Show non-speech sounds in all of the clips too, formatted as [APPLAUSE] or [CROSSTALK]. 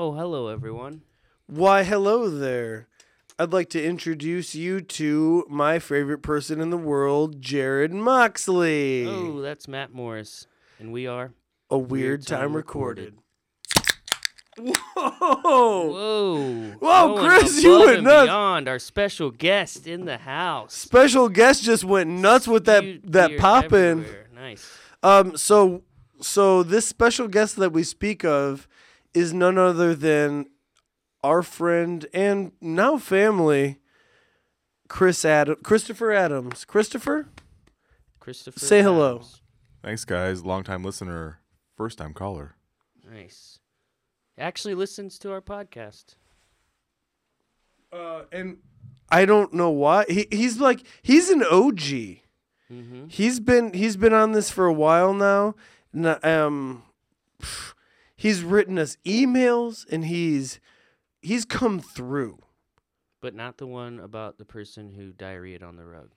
Oh, hello, everyone. Why, hello there. I'd like to introduce you to my favorite person in the world, Jarrod Moxley. Oh, that's Matt Morris. And we are. a weird, time, recorded. Whoa! Whoa. Whoa, Going Chris, you above went and nuts. Beyond our special guest in the house. Special guest just went nuts with that that beer poppin'. everywhere. Nice. Um, so so this special guest that we speak of is none other than our friend and now family, Chris Adam, Christopher Adams. Christopher, Christopher. Say hello. Adams. Thanks, guys. Long time listener, first time caller. Nice. Actually listens to our podcast. uh, and I don't know why he he's like he's an OG. Mm-hmm. He's been he's been on this for a while now. N- Um, he's written us emails and he's he's come through. But not the one about the person who diarrheaed on the rug.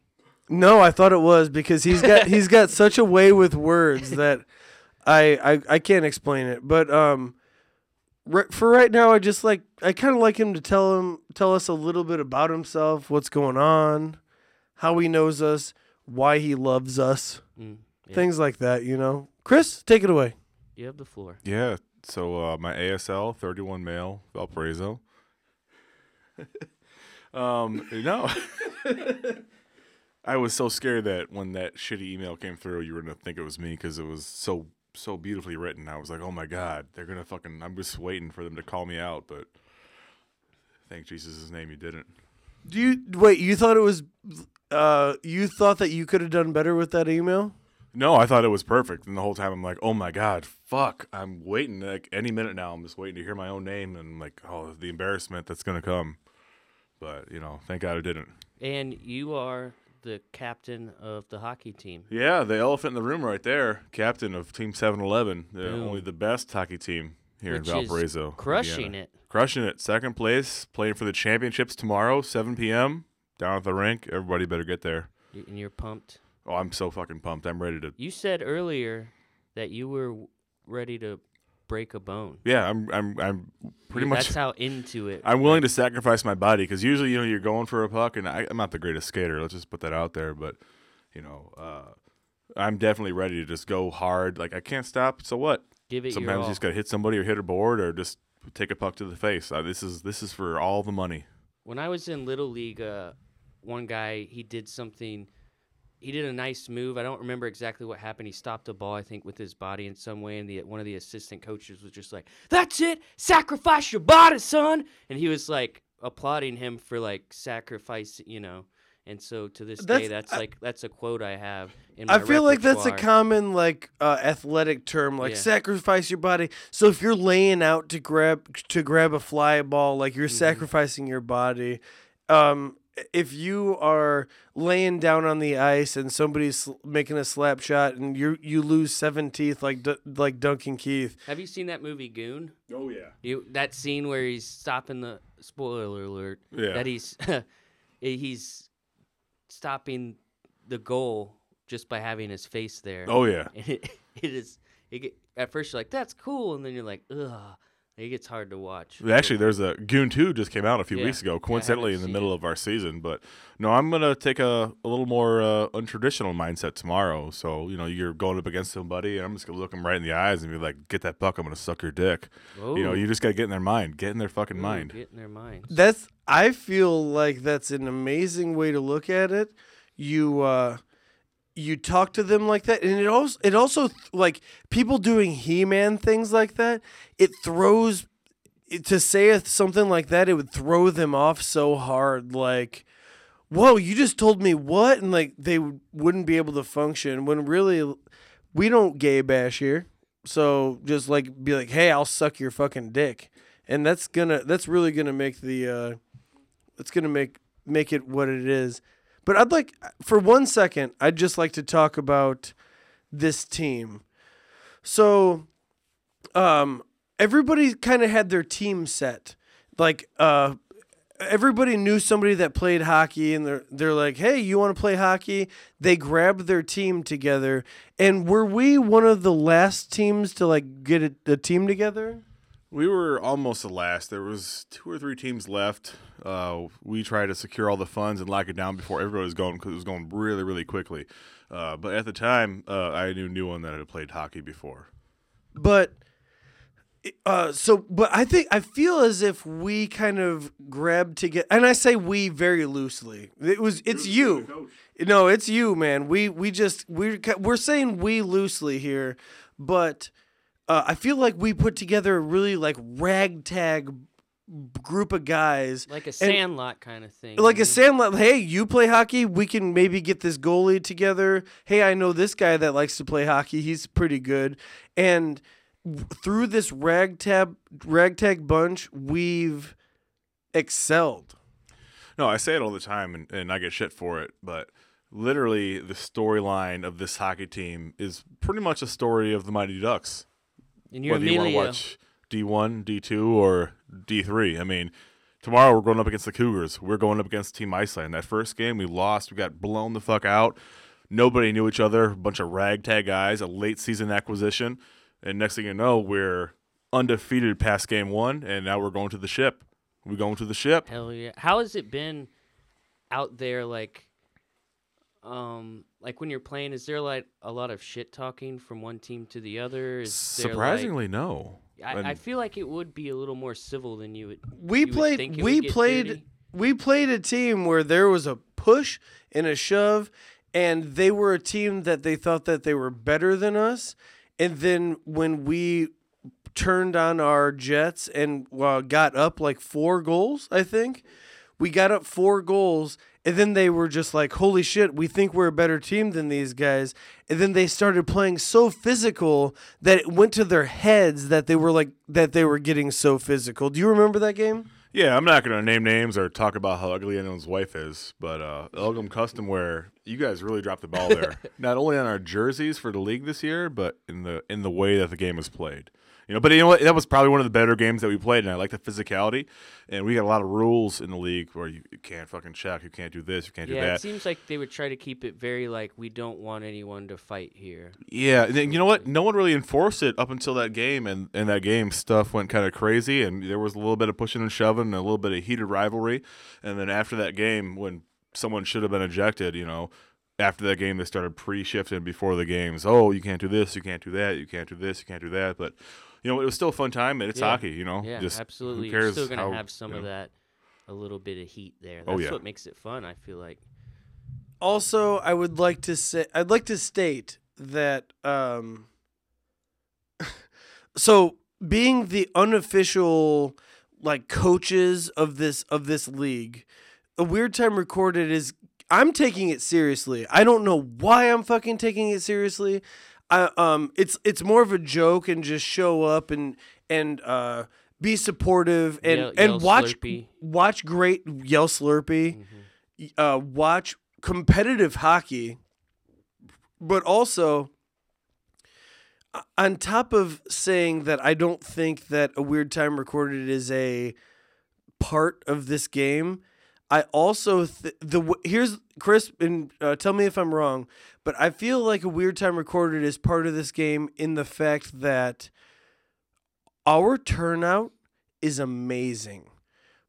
No, I thought it was because he's got he's got [LAUGHS] such a way with words that I I, I can't explain it. But um, ri- for right now, I just like I kind of like him to tell him tell us a little bit about himself, what's going on, how he knows us, why he loves us, Mm. Yeah. things like that. You know, Chris, take it away. You have the floor. Yeah. So uh, my ASL, 31 male, Valparaiso. [LAUGHS] um, no. [LAUGHS] I was so scared that when that shitty email came through, you were gonna think it was me because it was so so beautifully written. I was like, oh my god, they're gonna fucking. I'm just waiting for them to call me out, but thank Jesus' name, you didn't. Do you wait? You thought it was, uh, you thought that you could have done better with that email? No, I thought it was perfect, and the whole time I'm like, "Oh my god, fuck!" I'm waiting like any minute now. I'm just waiting to hear my own name, and I'm like, "Oh, the embarrassment that's gonna come." But you know, thank God it didn't. And you are the captain of the hockey team. Yeah, the elephant in the room right there, captain of Team 711, the, Boom. only the best hockey team here Which in is Valparaiso, Crushing Indiana. it. crushing it. Second place, playing for the championships tomorrow, 7 p.m. down at the rink. Everybody better get there. And you're pumped. Oh, I'm so fucking pumped. I'm ready to. You said earlier that you were ready to break a bone. Yeah, I'm. I'm. I'm pretty much. That's how into it. [LAUGHS] I'm willing to sacrifice my body because usually, you know, you're going for a puck, and I, I'm not the greatest skater. Let's just put that out there. But, you know, uh, I'm definitely ready to just go hard. Like I can't stop. So what? Give it Sometimes you just gotta hit somebody or hit a board or just take a puck to the face. Uh, this is this is for all the money. when I was in little league, uh, one guy he did something. He did a nice move. I don't remember exactly what happened. He stopped the ball, I think, with his body in some way, and the one of the assistant coaches was just like, "That's it, sacrifice your body, son." And he was like applauding him for like sacrifice, you know. And so to this day, That's- that's I- like that's a quote I have. In my I feel like that's a common like uh, athletic term, like Yeah. sacrifice your body. So if you're laying out to grab to grab a fly ball, like you're Mhm. sacrificing your body. Um, if you are laying down on the ice and somebody's making a slap shot and you you lose seven teeth like D- like Duncan Keith, Have you seen that movie Goon? Oh yeah. You that scene where he's stopping the spoiler alert. Yeah. That he's [LAUGHS] he's stopping the goal just by having his face there. Oh yeah. [LAUGHS] And it, it is. It at first you're like that's cool, and then you're like ugh. It gets hard to watch. Actually, there's a Goon 2 just came out a few Yeah. weeks ago, Yeah, coincidentally in the middle it. of our season. But no, I'm gonna take a, a little more uh, untraditional mindset tomorrow. So you know, you're going up against somebody, and I'm just gonna look them right in the eyes and be like, "Get that buck. I'm gonna suck your dick." You know, you just gotta get in their mind, get in their fucking ooh, mind. Get in their minds. that's I feel like that's an amazing way to look at it. You uh you talk to them like that and it also it also like people doing he-man things like that it throws to say something like that it would throw them off so hard like whoa you just told me what? And like they wouldn't be able to function when really we don't gay bash here. So just like be like hey i'll suck your fucking dick. And that's gonna that's really gonna make the uh it's gonna make make it what it is but i'd like for one second i'd just like to talk about this team so um everybody kind of had their team set like uh everybody knew somebody that played hockey and they're they're like, "Hey, you want to play hockey?" They grabbed their team together. And were we one of the last teams to like get a, a team together? We were almost the last. There was two or three teams left. Uh, we tried to secure all the funds and lock it down before everybody was going because it was going really, really quickly. Uh, but at the time, uh, I knew no one that had played hockey before. but uh so but i think i feel as if we kind of grabbed together and i say we very loosely it was it's you no it's you man we we just we're we're saying we loosely here but uh, i feel like we put together a really like ragtag group of guys Like a sandlot kind of thing. like a? Sandlot. Hey, you play hockey. We can maybe get this goalie together. Hey, I know this guy that likes to play hockey. He's pretty good. And through this ragtag ragtag bunch, we've excelled. No, I say it all the time, and, and I get shit for it. But literally, the storyline of this hockey team is pretty much a story of the Mighty Ducks. And you're whether you want to watch D1, D2, or D3. I mean, tomorrow we're going up against the Cougars. We're going up against Team Iceland. That first game we lost. We got blown the fuck out. Nobody knew each other. A bunch of ragtag guys. A late season acquisition, and next thing you know, we're undefeated past game one, and now we're going to the ship. We're going to the ship. Hell yeah. How has it been out there like um like when you're playing is there like a lot of shit talking from one team to the other? Is there, like- Surprisingly, no. I, I feel like it would be a little more civil than you would. We you would played. think it We would get played. dirty. We played a team where there was a push and a shove, and they were a team that they thought that they were better than us. And then when we turned on our jets and uh, got up like four goals, I think we got up four goals, and then they were just like, "Holy shit, we think we're a better team than these guys." And then they started playing so physical that it went to their heads that they were like that they were getting so physical. Do you remember that game? Yeah, I'm not gonna name names or talk about how ugly anyone's wife is, but uh, Elgum Custom Wear, you guys really dropped the ball there. [LAUGHS] not only on our jerseys for the league this year, but in the in the way that the game was played. You know, but you know what? That was probably one of the better games that we played, and I like the physicality. And we got a lot of rules in the league where you, you can't fucking check, you can't do this, you can't do Yeah, that. it seems like they would try to keep it very like we don't want anyone to fight here. Yeah, and then, you know what? No one really enforced it up until that game, and and that game stuff went kind of crazy, and there was a little bit of pushing and shoving, and a little bit of heated rivalry, and then after that game, when someone should have been ejected, you know, after that game they started pre-shifting before the games. Oh, you can't do this, you can't do that, you can't do this, you can't do that, but you know it was still a fun time, and it's Yeah. hockey, you know. Yeah, Just absolutely. Who You're still gonna how, have some you of that, a little bit of heat there. Oh, That's yeah. what makes it fun. I feel like. also i would like to say i'd like to state that um [LAUGHS] so being the unofficial like coaches of this of this league a weird time recorded is i'm taking it seriously i don't know why i'm fucking taking it seriously i um it's it's more of a joke and just show up and and uh be supportive and Yell- and yell watch Slurpee. watch great yell slurpee uh, watch competitive hockey, but also on top of saying that I don't think that a weird time recorded is a part of this game. I also th- the here's Chris and uh, tell me if I'm wrong, but I feel like a weird time recorded is part of this game in the fact that our turnout is amazing.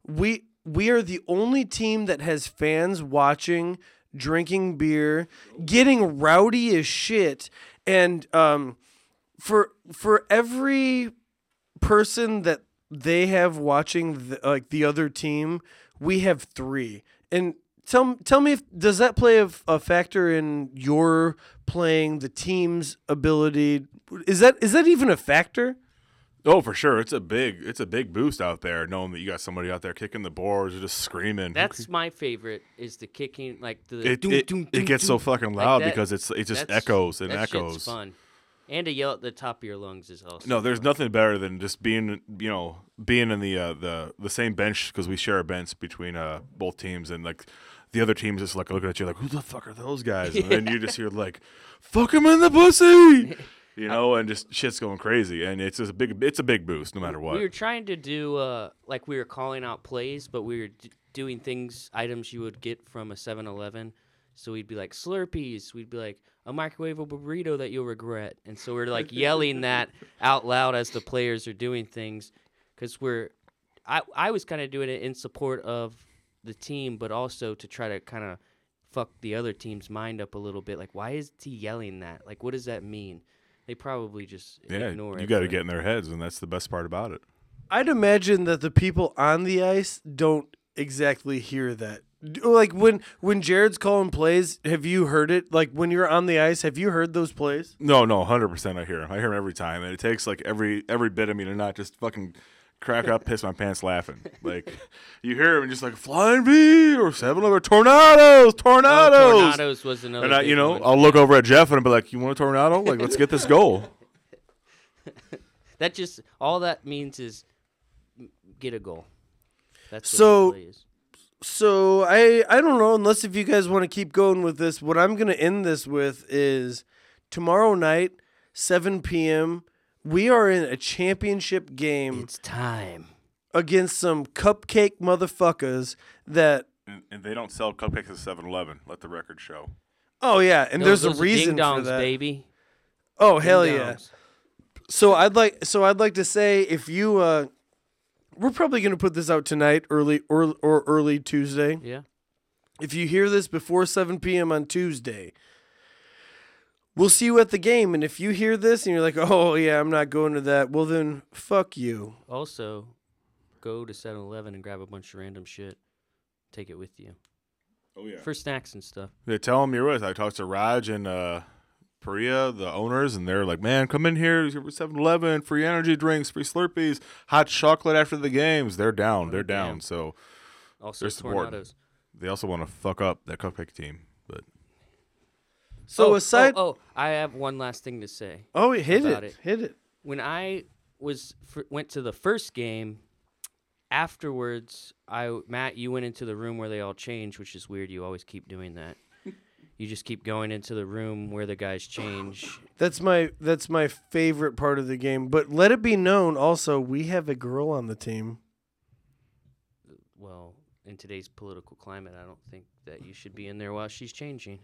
We we are the only team that has fans watching, drinking beer, getting rowdy as shit, and um, for for every person that they have watching the, like the other team, we have three. And tell tell me if does that play a, a factor in your playing the team's ability? Is that is that even a factor? Oh, for sure, it's a big it's a big boost out there, knowing that you got somebody out there kicking the boards or just screaming. That's my favorite. Is the kicking like the it, doom, it, doom, it doom, gets so doom. fucking Like loud that- because it's it just echoes and that shit's echoes. fun. And to yell at the top of your lungs is also No, there's nothing better than just being, you know, being in the uh, the the same bench because we share a bench between uh, both teams, and like the other team's just like looking at you like, who the fuck are those guys? And then you just hear like, fuck him in the pussy, [LAUGHS] you know, and just shit's going crazy, and it's just a big it's a big boost no matter what. We were trying to do uh, like we were calling out plays, but we were d- doing things, items you would get from a 7-Eleven. So we'd be like Slurpees. We'd be like a microwavable burrito that you'll regret. And so we're like yelling that [LAUGHS] out loud as the players are doing things. because we're I I was kind of doing it in support of the team, but also to try to kind of fuck the other team's mind up a little bit. Like, why is he yelling that? Like, what does that mean? They probably just Yeah, ignore you got to get in their heads, and that's the best part about it. I'd imagine that the people on the ice don't exactly hear that. D- Like when when Jarrod's calling plays, have you heard it? Like when you're on the ice, have you heard those plays? No, no, hundred percent. I hear him. I hear him every time, and it takes like every every bit of me to not just fucking crack up, piss my pants laughing. Like [LAUGHS] you hear him just like flying V or seven or tornadoes, Oh, tornadoes. tornadoes was another. and I, you know, one. I'll look over at Jeff and I'll be like, "You want a tornado? Like, let's get this goal." [LAUGHS] that just all that means is get a goal. That's what So- the play is. So I I don't know unless if you guys want to keep going with this. What I'm gonna end this with is tomorrow night, 7 p.m. We are in a championship game it's time. against some cupcake motherfuckers that. And, and they don't sell cupcakes at 7-Eleven. Let the record show. Oh yeah, and No, there's those a are reason ding for dongs, that. baby. Oh hell Ding yeah! dongs. So I'd like so I'd like to say if you uh we're probably going to put this out tonight early or or early Tuesday. Yeah. If you hear this before 7 p.m. on Tuesday, we'll see you at the game and if you hear this and you're like, "Oh yeah, I'm not going to that." Well then fuck you. Also, go to 7-Eleven and grab a bunch of random shit. Take it with you Oh yeah. for snacks and stuff. They tell them you're with. I talked to Raj and uh, Priya, the owners, and they're like, "Man, come in here. 7-Eleven, free energy drinks, free Slurpees, hot chocolate after the games." They're down. They're down. So Also, They're supporting. they also want to fuck up that cupcake team. But So oh, aside oh, oh, I have one last thing to say. Oh, hit about it. it. Hit it. when I was f- went to the first game, afterwards, I Matt, you went into the room where they all change, which is weird. You always keep doing that. You just keep going into the room where the guys change. That's my that's my favorite part of the game. But let it be known also we have a girl on the team. Well, in today's political climate, I don't think that you should be in there while she's changing.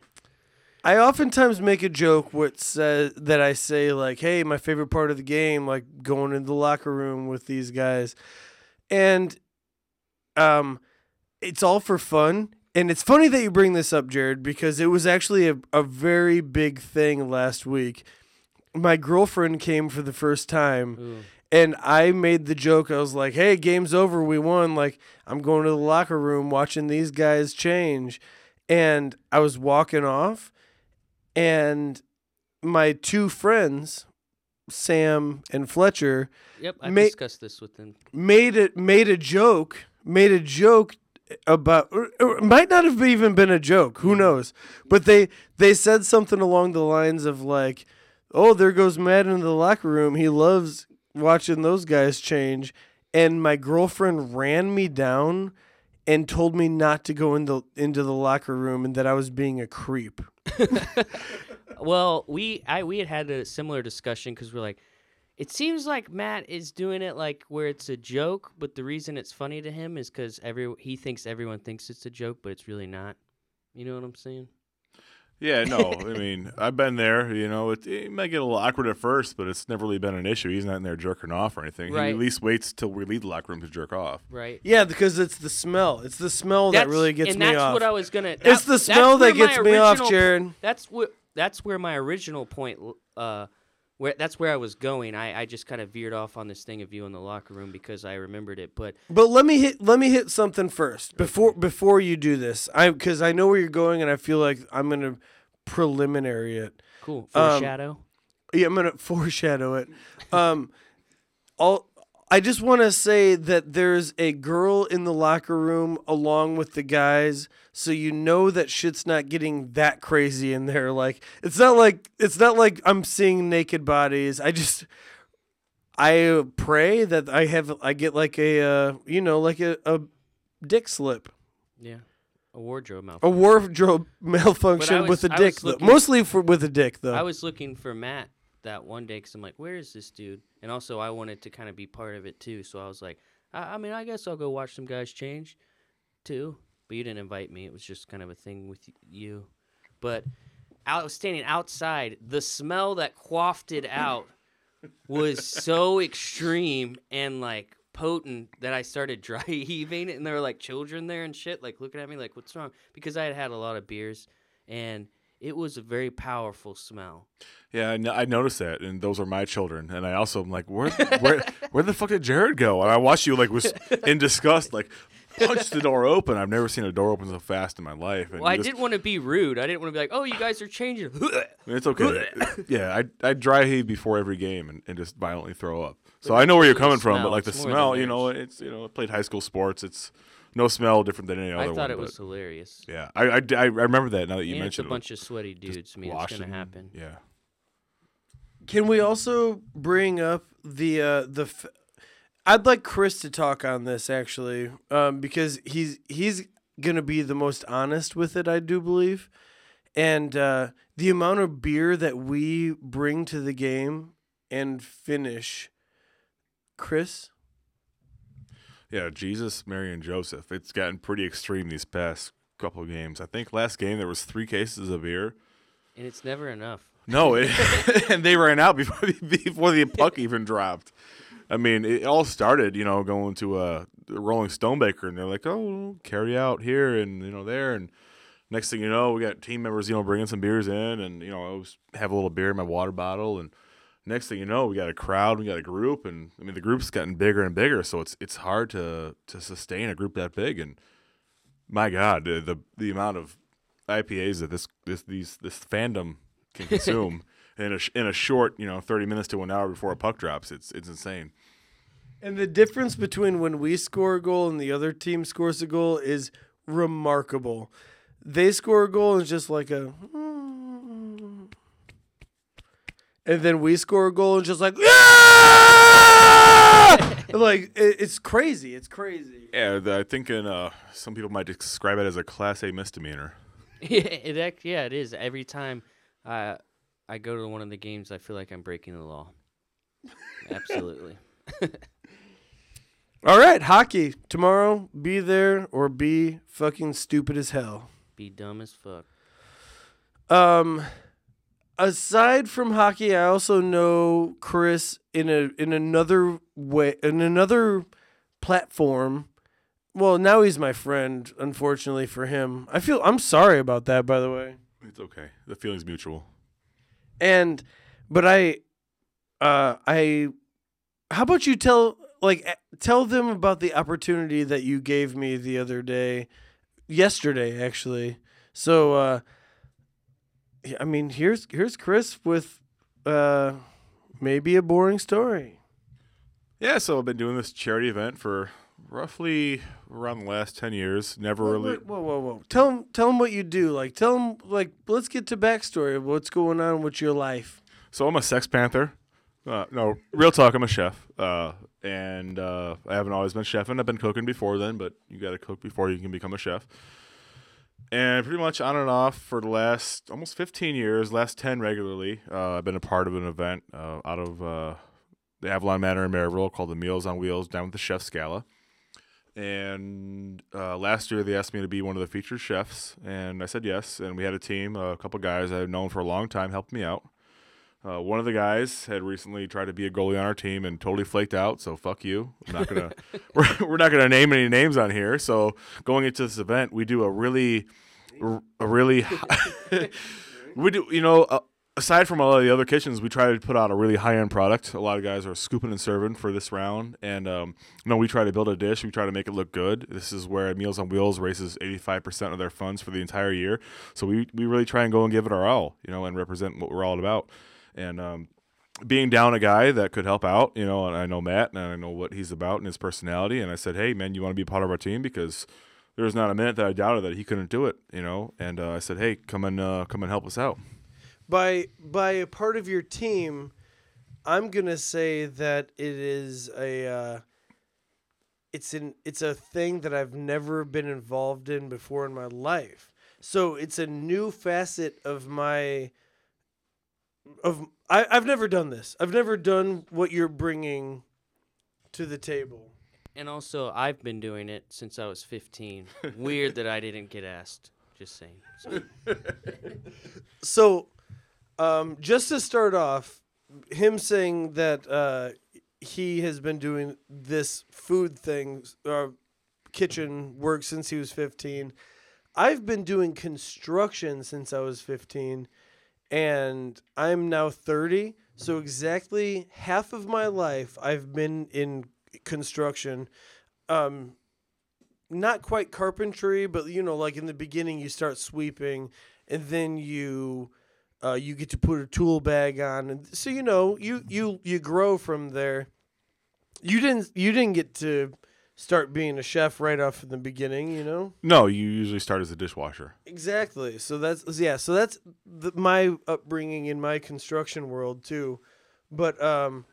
I oftentimes make a joke what says that I say like, "Hey, my favorite part of the game, like going into the locker room with these guys," and um, it's all for fun. And it's funny that you bring this up, Jarrod, because it was actually a, a very big thing last week. My girlfriend came for the first time, Ooh. and I made the joke. I was like, "Hey, game's over. We won. Like, I'm going to the locker room watching these guys change." And I was walking off, and my two friends, Sam and Fletcher, Yep, I Ma- discussed this with them. made it made a joke. Made a joke Uh, about or, or it might not have even been a joke who mm-hmm. knows? But they they said something along the lines of like oh there goes matt in the locker room. He loves watching those guys change. And my girlfriend ran me down and told me not to go into into the locker room and that i was being a creep. [LAUGHS] Well, we I we had had a similar discussion because we're like, it seems like Matt is doing it like where it's a joke, but the reason it's funny to him is because every he thinks everyone thinks it's a joke, but it's really not. You know what I'm saying? yeah, no, I [LAUGHS] mean, I've been there. You know, it, it might get a little awkward at first, but it's never really been an issue. He's not in there jerking off or anything. He Right. at least waits till we leave the locker room to jerk off. Right. yeah because it's the smell it's the smell that really gets me. and me that's off what I was gonna. it's the smell that gets me off original- jarrod That's what. That's where my original point. Uh, where that's where I was going. I I just kind of veered off on this thing of you in the locker room because I remembered it, but But let me hit let me hit something first before before you do this. I because I know where you're going and I feel like I'm gonna preliminary it. cool. Um, Foreshadow. Yeah, I'm gonna [LAUGHS] foreshadow it. Um, all I just want to say that there's a girl in the locker room along with the guys, so you know that shit's not getting that crazy in there. Like it's not like it's not like I'm seeing naked bodies. I just I pray that I have I get like a uh, you know like a, a dick slip, yeah. A wardrobe malfunction. a wardrobe malfunction was- with a I dick, looking- mostly for with a dick though. I was looking for Matt that one day because I'm like, where is this dude? And also, I wanted to kind of be part of it too. So I was like, I, I mean, I guess I'll go watch some guys change too. But you didn't invite me. It was just kind of a thing with you. But I was standing outside. The smell that it out was so extreme and like potent that I started [LAUGHS] dry heaving, and there were like children there and shit, like looking at me like, "What's wrong?" Because I had had a lot of beers, and it was a very powerful smell. Yeah, I, noticed that, and those are my children. And I also am like, where, where, [LAUGHS] where the fuck did Jarrod go? And I watched you like was in disgust, like punched the door open. I've never seen a door open so fast in my life. And Well, I just- didn't want to be rude. I didn't want to be like, "Oh, you guys are changing." [LAUGHS] It's okay. [LAUGHS] yeah, I I dry heave before every game and, and just violently throw up. So I know where you're coming from, but like the it's smell, you know, it's you know, I played high school sports. It's no smell different than any other one. I one. thought it was hilarious. Yeah, I, I, I remember that now that you and it's a mentioned bunch of sweaty dudes. I mean, it's gonna happen. Yeah. Can we also bring up the uh, the? F- I'd like Chris to talk on this actually, um, because he's he's gonna be the most honest with it. I do believe, and uh, the amount of beer that we bring to the game and finish. Chris, Yeah, Jesus, Mary, and Joseph. It's gotten pretty extreme these past couple of games. I think last game there was three cases of beer. And it's never enough. No, it, [LAUGHS] [LAUGHS] and they ran out before the, before the puck even dropped. I mean, it all started, you know, going to uh, a Rolling Stonebaker, and they're like, "Oh, carry out here and you know there." And next thing you know, we got team members, you know, bringing some beers in, and you know, I always have a little beer in my water bottle, and next thing you know, we got a crowd, we got a group, and I mean, the group's gotten bigger and bigger, so it's it's hard to to sustain a group that big. And my God, the the, the amount of IPAs that this this these this fandom can [LAUGHS] consume in a in a short, you know, thirty minutes to an hour before a puck drops, it's it's insane. and the difference between when we score a goal and the other team scores a goal is remarkable. They score a goal and it's just like a. Hmm, And then we score a goal and just like, "Ah!" [LAUGHS] like it, it's crazy. It's crazy. Yeah, the, I think in uh, some people might describe it as a class A misdemeanor. [LAUGHS] yeah, it act, yeah, it is. Every time uh, I go to one of the games, I feel like I'm breaking the law. [LAUGHS] Absolutely. All right, hockey tomorrow. Be there or be fucking stupid as hell. Be dumb as fuck. Um, aside from hockey, I also know Chris in a in another way in another platform. Well, now he's my friend. Unfortunately for him, I feel I'm sorry about that. By the way, It's okay. The feeling's mutual. and but I, uh, I, how about you tell like eh, tell them about the opportunity that you gave me the other day, yesterday actually. So, uh, I mean, here's here's Chris with, uh, maybe a boring story. Yeah, so I've been doing this charity event for roughly around the last ten years. Never Whoa, really. whoa, whoa, whoa! Tell him, tell him what you do. Like, tell him, like, let's get to backstory of what's going on with your life. So I'm a Sex Panther. Uh, no, real talk. I'm a chef, uh, and uh, I haven't always been chefing. I've been cooking before then, but you got to cook before you can become a chef. And pretty much on and off for the last almost 15 years, last 10 regularly, uh, I've been a part of an event uh, out of uh, the Avalon Manor in Merrillville called the Meals on Wheels down with the Chef's Gala. And uh, last year they asked me to be one of the featured chefs, and I said yes. And we had a team, a couple guys I've known for a long time, helped me out. Uh, one of the guys had recently tried to be a goalie on our team and totally flaked out. So fuck you. I'm not gonna. [LAUGHS] [LAUGHS] we're, we're not gonna name any names on here. So going into this event, we do a really, a really. [LAUGHS] we do you know. Uh, Aside from all of the other kitchens, we try to put out a really high end product. A lot of guys are scooping and serving for this round, and um, no, we try to build a dish. We try to make it look good. This is where Meals on Wheels raises eighty five percent of their funds for the entire year. So we we really try and go and give it our all, you know, and represent what we're all about and um, being down a guy that could help out, you know, and I know Matt and I know what he's about and his personality. And I said, hey, man, you want to be part of our team? Because there was not a minute that I doubted that he couldn't do it, you know. And uh, I said, hey, come and uh, come and help us out. by by a part of your team, I'm gonna say that it is a uh, it's an it's a thing that I've never been involved in before in my life. So it's a new facet of my of I, I've never done this. I've never done what you're bringing to the table. And also, I've been doing it since I was 15. [LAUGHS] Weird that I didn't get asked. Just saying. So, [LAUGHS] So, um, just to start off, him saying that uh, he has been doing this food thing, uh, kitchen work since he was 15. I've been doing construction since I was 15, and I'm now 30. So, exactly half of my life, I've been in construction. Um, not quite carpentry, but you know, like in the beginning, you start sweeping, and then you uh, you get to put a tool bag on, and so you know you you you grow from there. You didn't you didn't get to start being a chef right off in the beginning, you know. No, you usually start as a dishwasher. Exactly. So that's yeah. So that's the, my upbringing in my construction world too, but um,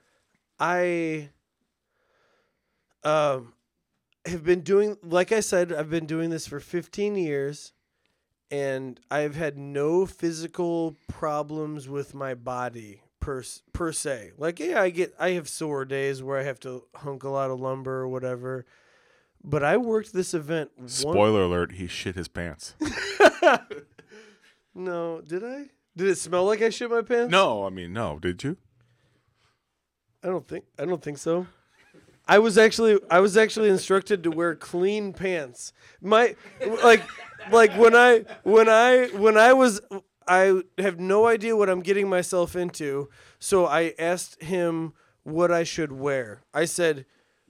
I um have been doing like I said I've been doing this for 15 years and I've had no physical problems with my body per per se. Like yeah, I get I have sore days where I have to hunk a lot of lumber or whatever. But I worked this event one Spoiler alert: he shit his pants. [LAUGHS] No, did I? Did it smell like I shit my pants? no, I mean no. Did you? I don't think I don't think so. I was actually I was actually instructed to wear clean pants. My like like when I when I when I was I have no idea what I'm getting myself into, so I asked him what I should wear. I said,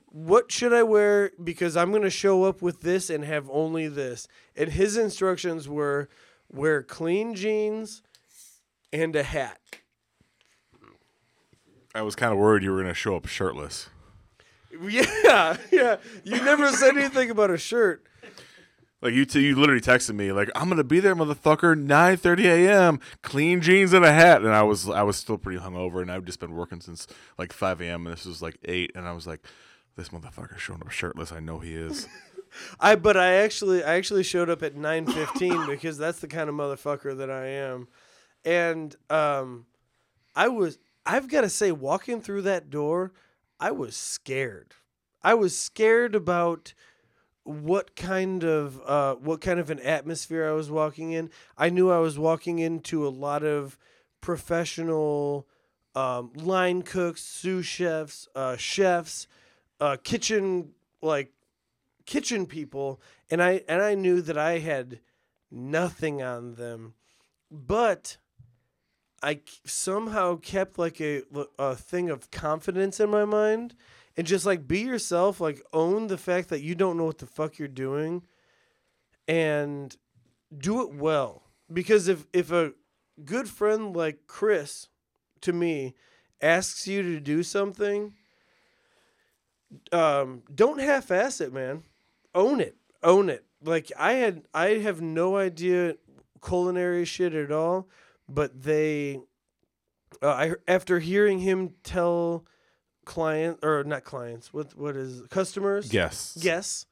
"What should I wear because I'm going to show up with this and have only this." And his instructions were wear clean jeans and a hat. I was kind of worried you were gonna show up shirtless. [LAUGHS] Yeah, yeah. You never said anything about a shirt. Like you, t- you literally texted me like, "I'm gonna be there, motherfucker, 9:30 a.m. Clean jeans and a hat." And I was, I was still pretty hungover, and I've just been working since like 5 a.m. and this was like eight, and I was like, "This motherfucker showing up shirtless. I know he is." [LAUGHS] I but I actually I actually showed up at nine fifteen [LAUGHS] because that's the kind of motherfucker that I am, and um, I was I've got to say walking through that door, I was scared. I was scared about what kind of uh, what kind of an atmosphere I was walking in. I knew I was walking into a lot of professional um, line cooks, sous chefs, uh, chefs, uh, kitchen like kitchen people and I and I knew that I had nothing on them but I somehow kept like a a thing of confidence in my mind and just like be yourself like own the fact that you don't know what the fuck you're doing and do it well. Because if if a good friend like Chris to me asks you to do something um don't half-ass it man. Own it. Own it. Like i had i have no idea culinary shit at all but they uh, i after hearing him tell client or not clients what what is customers? Yes. guess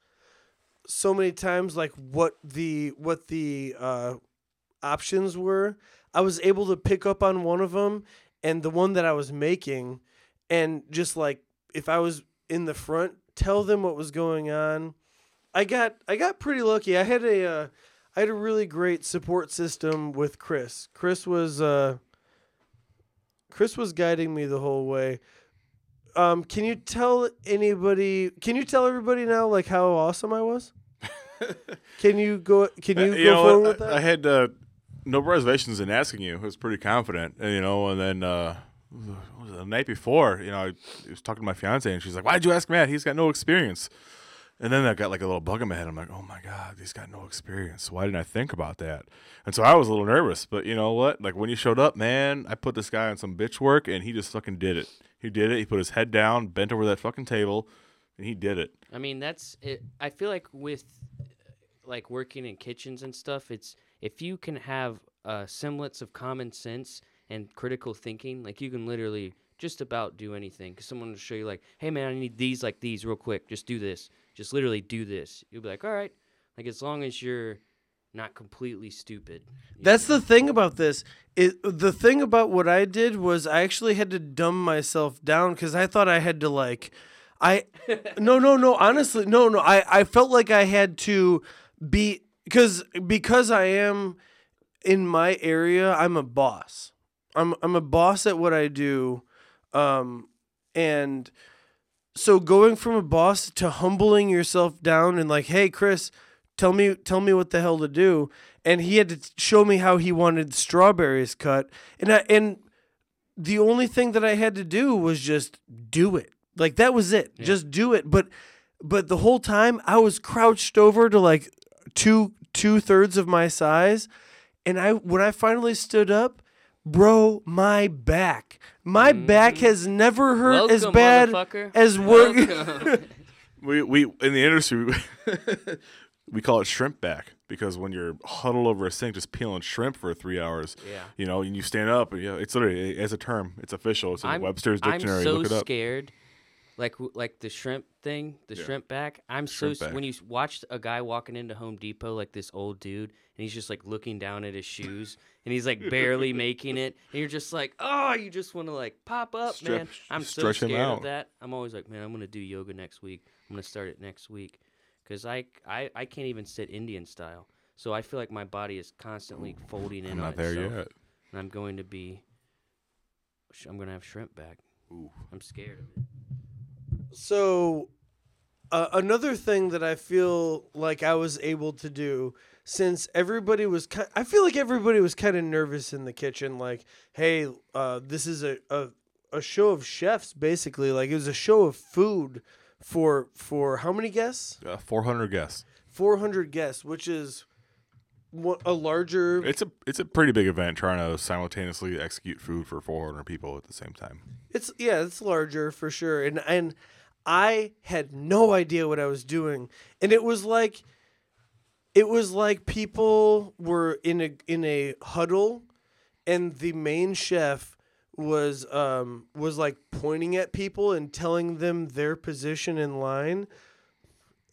so many times like what the what the uh options were i was able to pick up on one of them and the one that i was making and just like if i was in the front tell them what was going on. I got i got pretty lucky. I had a uh, i had a really great support system with chris. Chris was uh chris was guiding me the whole way um can you tell anybody can you tell everybody now like how awesome i was [LAUGHS] can you go can you Uh, go know forward what? with that I, I had uh, no reservations in asking you. I was pretty confident, and, you know. And then uh, what was it, the night before, you know, I was talking to my fiance, and she's like, "Why'd you ask Matt? He's got no experience." And then I got like a little bug in my head. I'm like, "Oh my god, he's got no experience. Why didn't I think about that?" And so I was a little nervous. But you know what? Like when you showed up, man, I put this guy on some bitch work, and he just fucking did it. He did it. He put his head down, bent over that fucking table, and he did it. I mean, that's it. I feel like with like working in kitchens and stuff, it's if you can have semblance of common sense and critical thinking, like you can literally just about do anything. Because someone will show you, like, hey man, I need these like these real quick. Just do this. Just literally do this. You'll be like, all right. Like as long as you're not completely stupid. That's know? the thing about this. It the thing about what I did was I actually had to dumb myself down because I thought I had to like, I, [LAUGHS] no no no honestly no no I I felt like I had to be because because I am in my area I'm a boss. I'm I'm a boss at what I do, um, and so going from a boss to humbling yourself down and like, hey, Chris, tell me tell me what the hell to do. And he had to show me how he wanted strawberries cut. And I and the only thing that I had to do was just do it. Like that was it. Just do it. But but the whole time I was crouched over to like two two thirds of my size. And I when I finally stood up, bro, my back. My mm-hmm. back has never hurt as bad as work. [LAUGHS] We we in the industry [LAUGHS] we call it shrimp back because when you're huddled over a sink just peeling shrimp for three hours, Yeah. you know, and you stand up, and yeah, it's literally as a term, it's official. It's in I'm, Webster's dictionary. I'm so Look it up. scared. Like like the shrimp thing, the Yeah. shrimp back. I'm Shrimp so back. when you s- watch a guy walking into Home Depot like this old dude, and he's just like looking down at his shoes, and he's like barely [LAUGHS] making it, and you're just like, oh, you just want to like pop up, Stre- man. I'm so stretch him scared out. of that. I'm always like, man, I'm gonna do yoga next week. I'm gonna start it next week, cause I I I can't even sit Indian style, so I feel like my body is constantly folding in I'm on not there itself, yet. and I'm going to be. I'm gonna have shrimp back. Ooh. I'm scared of it. So, uh, another thing that I feel like I was able to do since everybody was, ki- I feel like everybody was kind of nervous in the kitchen. Like, hey, uh, this is a, a a show of chefs, basically. Like, it was a show of food for for how many guests? Uh, 400 guests. Four hundred guests, which is one, a larger. It's a it's a pretty big event trying to simultaneously execute food for 400 people at the same time. It's yeah, it's larger for sure. And and I had no idea what I was doing. And it was like it was like people were in a in a huddle and the main chef was um was like pointing at people and telling them their position in line.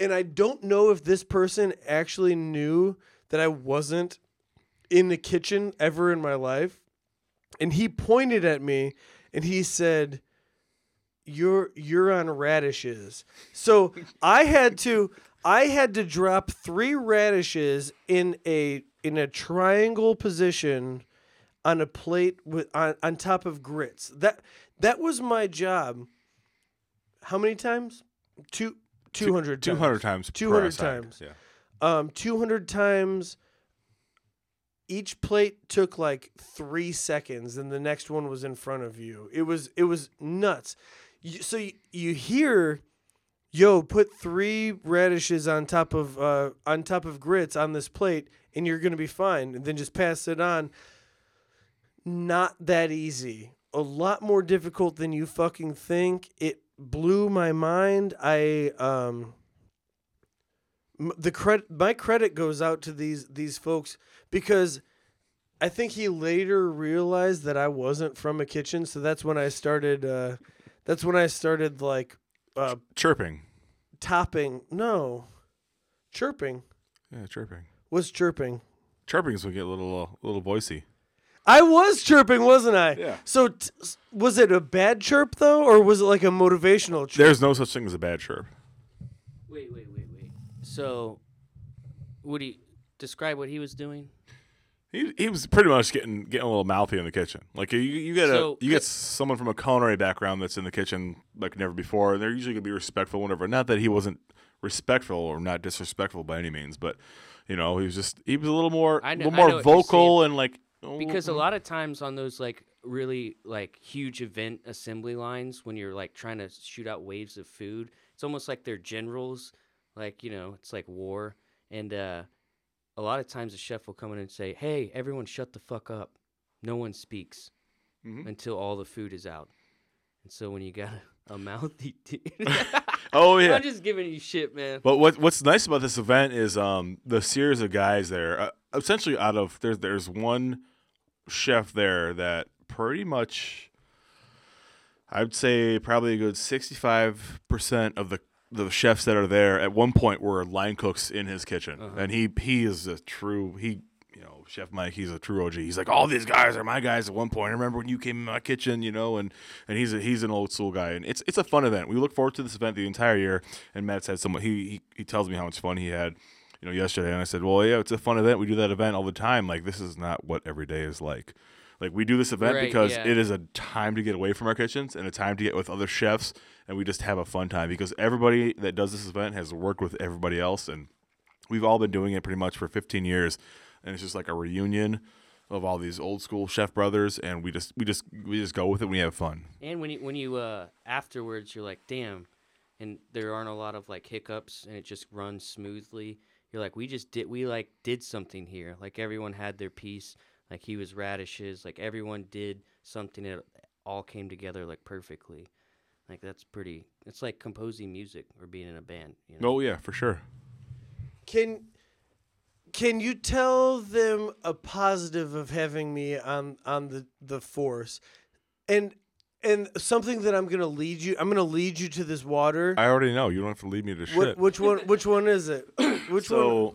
And I don't know if this person actually knew that I wasn't in the kitchen ever in my life. And he pointed at me and he said, "You're you're on radishes." So I had to I had to drop three radishes in a in a triangle position on a plate with on, on top of grits. That that was my job. How many times? Two two hundred. 200 times. 200 times. Yeah. Um, 200 times. Each plate took like three seconds, and the next one was in front of you. It was it was nuts. You, so you, you hear, yo, put three radishes on top of uh, on top of grits on this plate, and you're gonna be fine. And then just pass it on. Not that easy. A lot more difficult than you fucking think. It blew my mind. I um the credit my credit goes out to these these folks because I think he later realized that I wasn't from a kitchen, so that's when I started uh that's when I started like uh Chirping. topping no chirping Yeah, chirping. was chirping. Chirping is when we get a little uh, little voicey. I was chirping, wasn't I? Yeah. So t- s- was it a bad chirp though or was it like a motivational chirp? There's no such thing as a bad chirp. Wait, wait, wait, wait. So, would he describe what he was doing? He, he was pretty much getting getting a little mouthy in the kitchen. Like you, you get a you get someone from a culinary background that's in the kitchen like never before, and they're usually gonna be respectful whenever. Not that he wasn't respectful or not disrespectful by any means, but you know he was just he was a little more know- little more vocal and like Because a lot of times on those like really like huge event assembly lines, when you're like trying to shoot out waves of food, it's almost like they're generals. Like you know, it's like war, and uh, a lot of times the chef will come in and say, "Hey, everyone, shut the fuck up. No one speaks Mhm. until all the food is out." And so when you got a, [LAUGHS] a mouthy [LAUGHS] dude, [LAUGHS] oh yeah. I'm just giving you shit, man. But what what's nice about this event is um the series of guys there. Uh, essentially, out of there's there's one chef there that pretty much, I'd say probably a good sixty five percent of the the chefs that are there at one point were line cooks in his kitchen, Uh-huh. and he he is a true he. You know, Chef Mike, he's a true OG. He's like, all these guys are my guys at one point. I remember when you came in my kitchen, you know, and and he's a, he's an old school guy, and it's it's a fun event. We look forward to this event the entire year. And Matt said somewhat. He, he he tells me how much fun he had, you know, yesterday. And I said, well, yeah, it's a fun event. We do that event all the time. Like this is not what every day is like. Like we do this event Right, because yeah. it is a time to get away from our kitchens and a time to get with other chefs, and we just have a fun time because everybody that does this event has worked with everybody else, and we've all been doing it pretty much for 15 years, and it's just like a reunion of all these old school chef brothers, and we just we just we just go with it. and We have fun. And when you when you uh afterwards you're like, damn, and there aren't a lot of like hiccups and it just runs smoothly. You're like, we just did we like did something here. Like everyone had their piece. Like he was radishes. Like everyone did something that all came together like perfectly. Like that's pretty. It's like composing music or being in a band. You know? Oh yeah, for sure. Can can you tell them a positive of having me on on the the force, and and something that I'm gonna lead you. I'm gonna lead you to this water. I already know. You don't have to lead me to shit. What, which one? Which one is it? [COUGHS] Which one? so,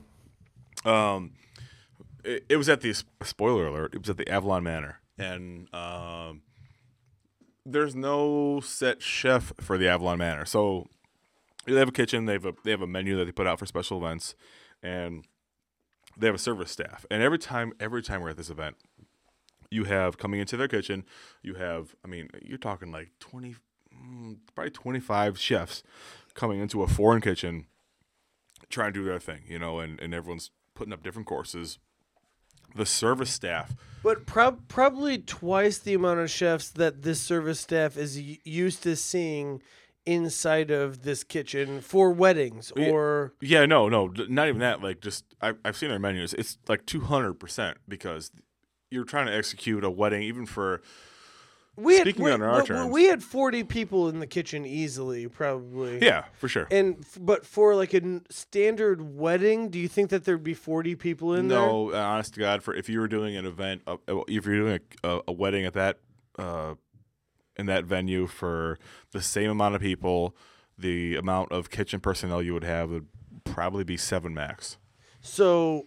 um, it, it was at the spoiler alert. It was at the Avalon Manor, and um, there's no set chef for the Avalon Manor. So they have a kitchen. They have a they have a menu that they put out for special events, and they have a service staff. And every time every time we're at this event, you have coming into their kitchen. You have, I mean, you're talking like twenty, mm, probably twenty five chefs coming into a foreign kitchen trying to do their thing, you know, and, and everyone's putting up different courses. The service staff, But prob- probably twice the amount of chefs that this service staff is y- used to seeing inside of this kitchen for weddings or yeah, no, no, not even that. Like, just I, I've seen their menus. It's like two hundred percent because you're trying to execute a wedding, even for we had Speaking we, on our we- terms. we had 40 people in the kitchen easily probably yeah, for sure. and but for like a n- standard wedding do you think that there'd be 40 people in there no, uh, honest to God, for if you were doing an event, uh, uh, if you're doing a, a, a wedding at that, uh, in that venue for the same amount of people, the amount of kitchen personnel you would have would probably be seven max. so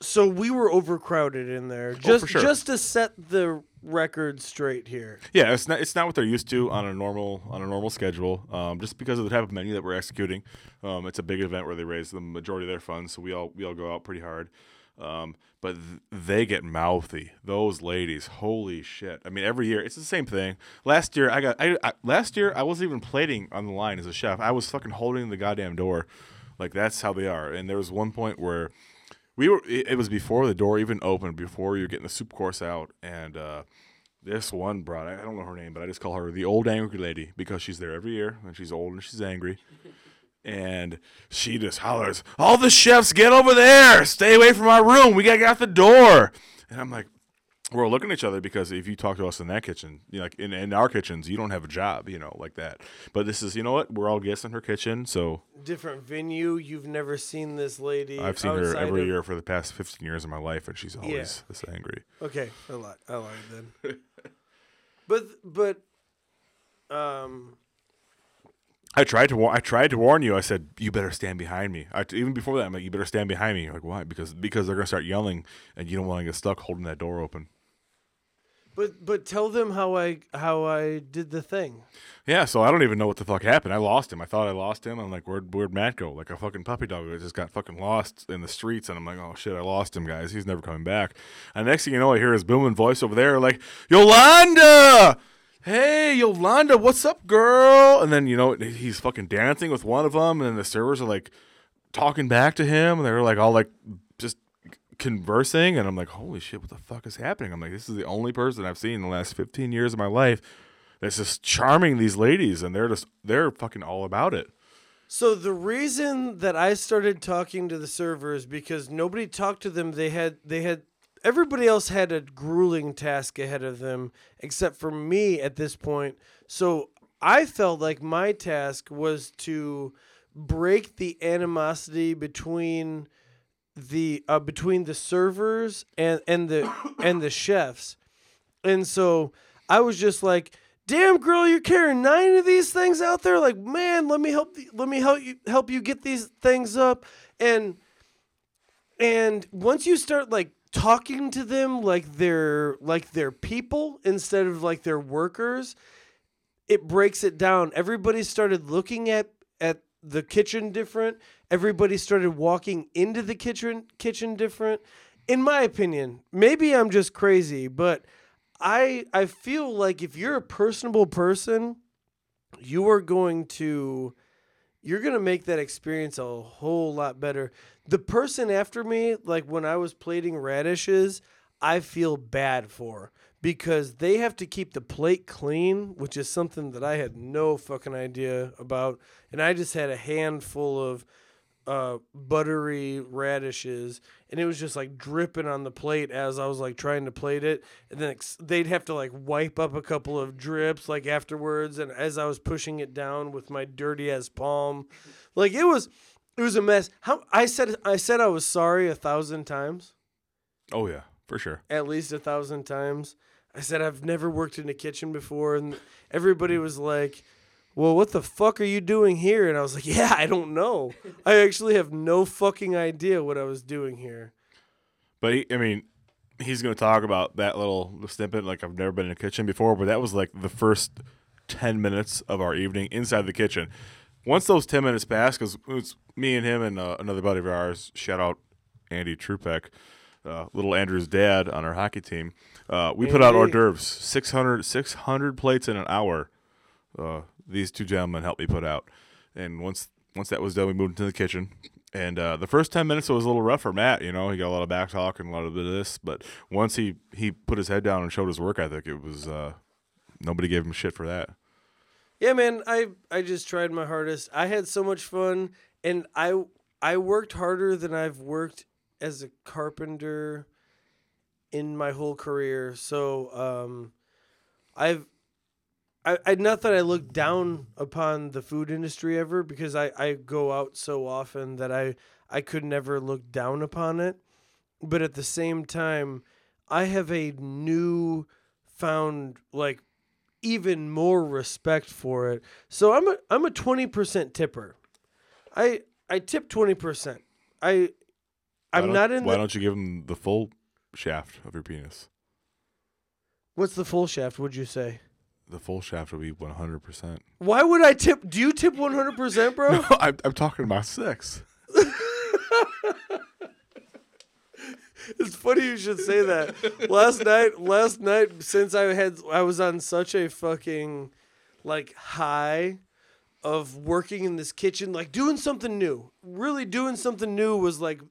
so we were overcrowded in there just Oh, for sure. just to set the record straight here Yeah, it's not it's not what they're used to on a normal on a normal schedule. Um, just because of the type of menu that we're executing, um, it's a big event where they raise the majority of their funds, so we all we all go out pretty hard. Um, but th- they get mouthy. Those ladies, holy shit! I mean, every year it's the same thing. Last year I got I, I last year I wasn't even plating on the line as a chef. I was fucking holding the goddamn door, like that's how they are. And there was one point where we were it, it was before the door even opened before you were getting the soup course out and uh this one brought I don't know her name but i just call her the old angry lady because she's there every year and she's old and she's angry. And she just hollers all the chefs get over there! Stay away from our room! We gotta get out the door! And i'm like we're looking at each other because if you talk to us in that kitchen, you know, like in, in our kitchens, you don't have a job, you know, like that. But this is, you know what? We're all guests in her kitchen, so different venue you've never seen this lady I've seen her every of- year for the past 15 years of my life, and she's always this angry. Okay, I lied. I lied then. [LAUGHS] but but um I tried to war- I tried to warn you. I said you better stand behind me. I, even before that, I'm like, you better stand behind me. You're like why? Because because they're gonna start yelling, and you don't want to get stuck holding that door open. But but tell them how I how I did the thing. Yeah, so I don't even know what the fuck happened. I lost him. I thought I lost him. I'm like, where'd where'd Matt go? Like a fucking puppy dog that just got fucking lost in the streets. And I'm like, oh shit, I lost him, guys. He's never coming back. And next thing you know, I hear his booming voice over there, like Yolanda. Hey, Yolanda, what's up, girl? And then you know he's fucking dancing with one of them, and then the servers are like talking back to him, and they're like all like conversing, and I'm like, holy shit, what the fuck is happening? I'm like, this is the only person I've seen in the last 15 years of my life that's just charming these ladies, and they're just they're fucking all about it. So the reason that I started talking to the servers because nobody talked to them, they had they had everybody else had a grueling task ahead of them except for me at this point. So I felt like my task was to break the animosity between the uh, between the servers and and the [COUGHS] and the chefs. And so I was just like, "Damn girl, you're carrying nine of these things out there. Like, man, let me help. The, let me help you help you get these things up." And and once you start like talking to them like they're like they're people instead of like they're workers, it breaks it down. Everybody started looking at at the kitchen different. Everybody started walking into the kitchen kitchen different. In my opinion, maybe I'm just crazy, but I I feel like if you're a personable person, you are going to you're going to make that experience a whole lot better. The person after me, like when I was plating radishes, I feel bad for because they have to keep the plate clean, which is something that I had no fucking idea about. And I just had a handful of uh, buttery radishes, and it was just like dripping on the plate as I was like trying to plate it. And then ex- they'd have to like wipe up a couple of drips like afterwards. And as I was pushing it down with my dirty ass palm, like it was, it was a mess. How I said I said I was sorry a thousand times, Oh yeah, for sure. at least a thousand times. I said I've never worked in a kitchen before, and everybody was like well, what the fuck are you doing here? And I was like, [LAUGHS] yeah, I don't know. I actually have no fucking idea what I was doing here. But he, I mean, he's going to talk about that little snippet. Like I've never been in a kitchen before, but that was like the first ten minutes of our evening inside the kitchen. Once those ten minutes passed, because it was me and him and uh, another buddy of ours. Shout out Andy Trupek, uh, little Andrew's dad on our hockey team. Uh, we put out hors d'oeuvres, 600, 600 plates in an hour. These two gentlemen helped me put out, and once once that was done, we moved into the kitchen. And uh, the first ten minutes it was a little rough for Matt. You know, he got a lot of back talk and a lot of this. But once he he put his head down and showed his work ethic, it was uh, nobody gave him shit for that. Yeah, man, I I just tried my hardest. I had so much fun, and I I worked harder than I've worked as a carpenter in my whole career. So um, I've I, I not that I look down upon the food industry ever because I, I go out so often that I I could never look down upon it. But at the same time, I have a new found like even more respect for it. So I'm a I'm a twenty percent tipper. I I tip twenty percent. I I'm don't- in Why the don't you give them the full shaft of your penis? what's the full shaft, would you say? The full shaft would be one hundred percent. Why would I tip do you tip one hundred percent, bro? [LAUGHS] I'm I'm talking about six. [LAUGHS] It's funny you should say that. Last night, last night, since I had, I was on such a fucking like high of working in this kitchen, like doing something new. Really doing something new was like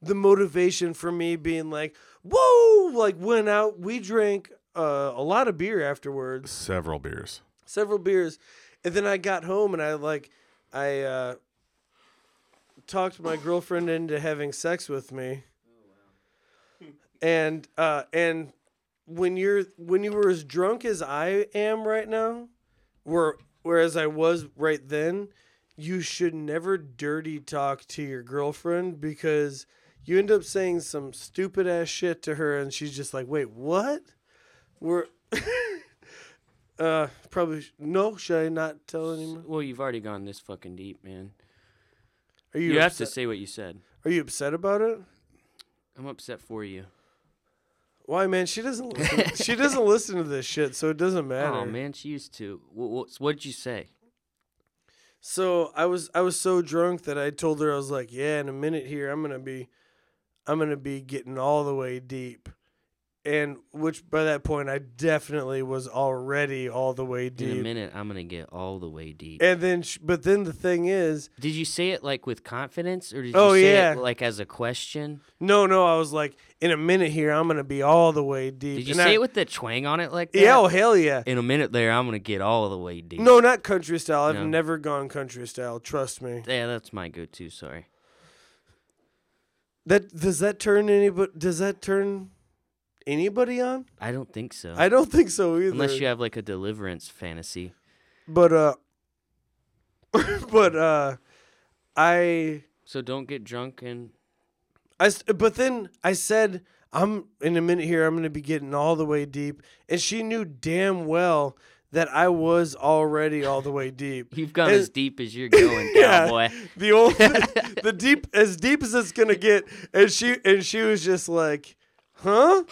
the motivation for me being like, whoa! Like went out, we drank uh, a lot of beer afterwards. Several beers. several beers. And then i got home and i like i uh talked my girlfriend into having sex with me. And uh and when you're when you were as drunk as i am right now where whereas i was right then you should never dirty talk to your girlfriend because you end up saying some stupid ass shit to her and she's just like wait what we're [LAUGHS] uh probably sh- no should i not tell anyone Well, you've already gone this fucking deep, man. are you, You, have to upset? say what you said. are you upset about it I'm upset for you. why man she doesn't [LAUGHS] listen she doesn't listen to this shit so it doesn't matter Oh man, she used to. What, what did you say? so i was i was so drunk that i told her i was like yeah in a minute here i'm gonna be i'm gonna be getting all the way deep and which by that point i definitely was already all the way deep. In a minute, I'm gonna get all the way deep. and then sh- but then the thing is Did you say it like with confidence, or did you Oh, say yeah. it like as a question? no no i was like in a minute here i'm gonna be all the way deep Did you And say I- it with the twang on it like that? yeah oh hell yeah In a minute there, I'm gonna get all the way deep. no not country style i've No. never gone country style trust me Yeah, that's my go-to. Sorry. that does that turn any? But does that turn anybody on I don't think so. i don't think so either Unless you have like a deliverance fantasy. but uh [LAUGHS] but uh i So don't get drunk and I but then i said i'm in a minute here i'm gonna be getting all the way deep and she knew damn well that i was already all the way deep [LAUGHS] you've gone And- as deep as you're going, [LAUGHS] Yeah. cowboy. the old the deep as deep as it's gonna get and she and she was just like huh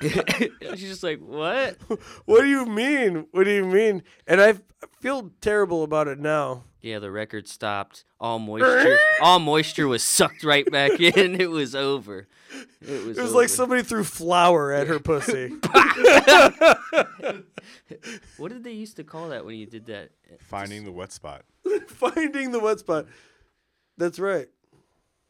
[LAUGHS] She's just like, what? [LAUGHS] what do you mean what do you mean and I feel terrible about it now Yeah, the record stopped. All moisture, [LAUGHS] all moisture was sucked right back in. It was over. It was. It was over. like somebody threw flour at her pussy. What did they used to call that when you did that? Finding the wet spot. Finding the wet spot. That's right.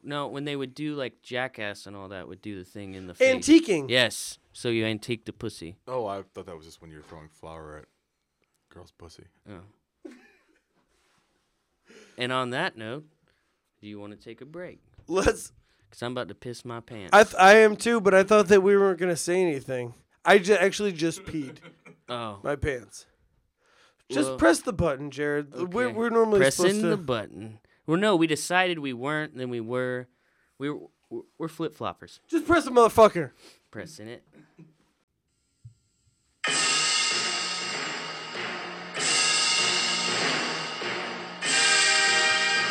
No, when they would do like jackass and all that, would do the thing in the face. Antiquing. Yes. So you antique the pussy. Oh, I thought that was just when you were throwing flour at girl's pussy. Oh. and on that note, do you want to take a break? Let's. Because I'm about to piss my pants. I th- I am too, but I thought that we weren't gonna say anything. I ju- actually just peed oh. my pants. Just Well, press the button, Jarrod. We're, okay. we're normally pressing supposed to. the button. Well, no, we decided we weren't. Then we were. We were. We're flip floppers. Just press the motherfucker. Pressing it.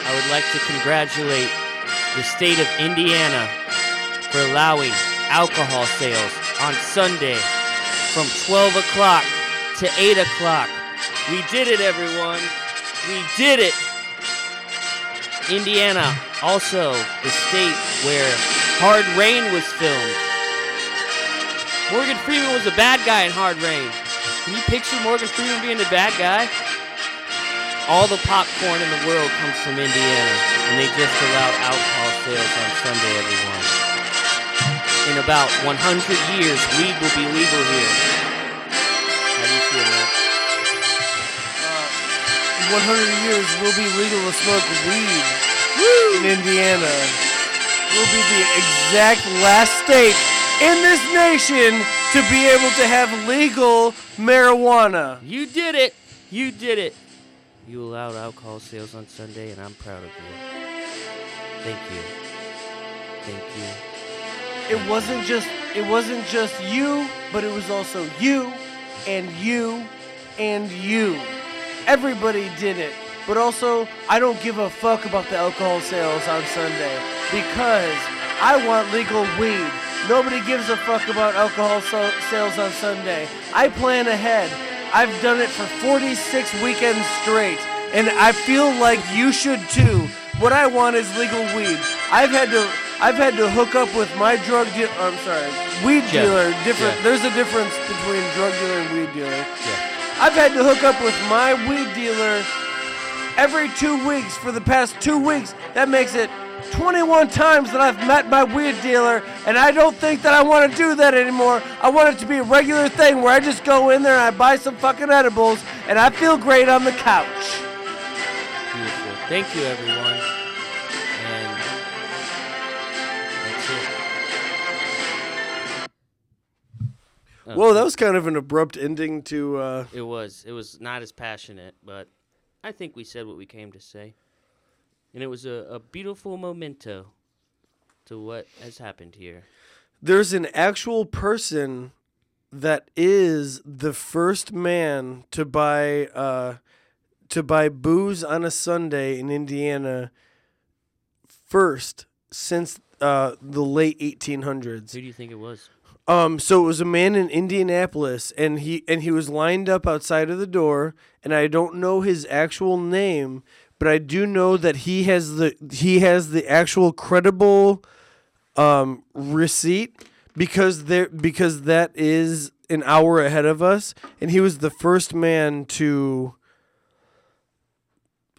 I would like to congratulate the state of Indiana for allowing alcohol sales on Sunday from 12 o'clock to 8 o'clock. We did it, everyone. We did it. Indiana, also the state where Hard Rain was filmed. Morgan Freeman was a bad guy in Hard Rain. Can you picture Morgan Freeman being the bad guy? All the popcorn in the world comes from Indiana, and they just allowed alcohol sales on Sunday, everyone. In about 100 years, weed will be legal here. 100 years will be legal to smoke weed in Indiana. We'll be the exact last state in this nation to be able to have legal marijuana. You did it! You did it! You allowed alcohol sales on Sunday, and I'm proud of you. Thank you. Thank you. It wasn't just it wasn't just you, but it was also you and you and you. Everybody did it. But also, I don't give a fuck about the alcohol sales on Sunday because I want legal weed. Nobody gives a fuck about alcohol so- sales on Sunday. I plan ahead. I've done it for 46 weekends straight, and I feel like you should too. What I want is legal weed. I've had to I've had to hook up with my drug dealer. I'm sorry, weed Jeff. dealer. Different. Jeff. There's a difference between drug dealer and weed dealer. Yeah. I've had to hook up with my weed dealer every two weeks for the past two weeks. That makes it 21 times that I've met my weed dealer, and I don't think that I want to do that anymore. I want it to be a regular thing where I just go in there and I buy some fucking edibles, and I feel great on the couch. Beautiful. Thank you, everyone. Oh, Whoa, that was kind of an abrupt ending to. Uh, It was. It was not as passionate, but I think we said what we came to say. And it was a, a beautiful memento to what has happened here. there's an actual person that is the first man to buy uh, to buy booze on a Sunday in Indiana first since uh, the late 1800s. Who do you think it was? Um, so it was a man in Indianapolis, and he and he was lined up outside of the door, and I don't know his actual name, but I do know that he has the he has the actual credible um, receipt because there because that is an hour ahead of us, and he was the first man to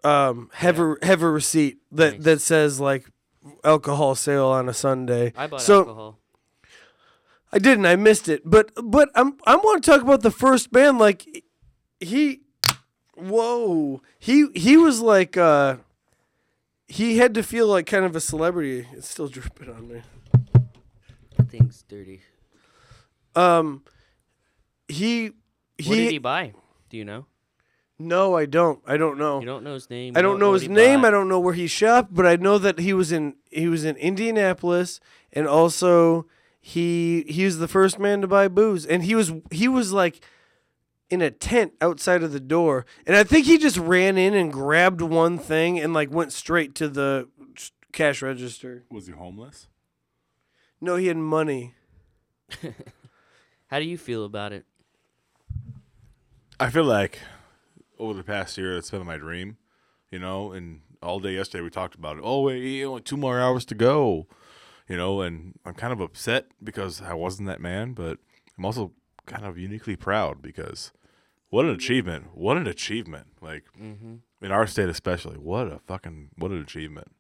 um, have a have a receipt that Nice. that says like alcohol sale on a Sunday. I bought so, alcohol. I didn't. I missed it. But but I'm I want to talk about the first band. Like he, whoa, he he was like uh, he had to feel like kind of a celebrity. It's still dripping on me. That thing's dirty. Um, he he. What did he buy? Do you know? no, I don't. I don't know. You don't know his name. I you don't know what his name. bought. I don't know where he shopped, but I know that he was in he was in Indianapolis, and also he he was the first man to buy booze, and he was he was like in a tent outside of the door, and I think he just ran in and grabbed one thing and like went straight to the cash register. Was he homeless? No, he had money. [LAUGHS] How do you feel about it? I feel like over the past year, it's been my dream. you know, and all day yesterday we talked about it. Oh, wait, only two more hours to go, you know, and I'm kind of upset because I wasn't that man, but I'm also kind of uniquely proud because what an achievement! What an achievement! Like Mm-hmm. in our state, especially, what a fucking what an achievement!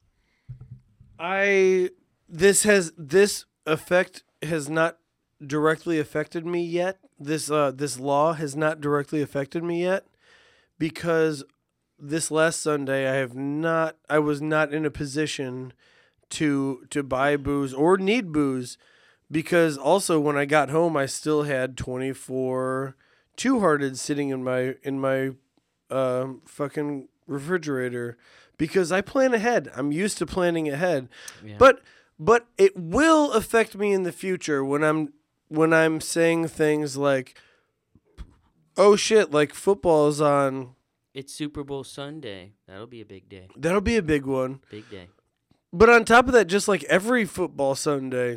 I this has this effect has not directly affected me yet. This uh this law has not directly affected me yet because this last Sunday I have not I was not in a position to to buy booze or need booze because also when I got home I still had 24 two hearted sitting in my in my um fucking refrigerator because I plan ahead. I'm used to planning ahead. Yeah. But but it will affect me in the future when I'm when I'm saying things like oh shit, like football is on. It's Super Bowl Sunday. That'll be a big day. That'll be a big one. Big day. But on top of that, just like every football Sunday,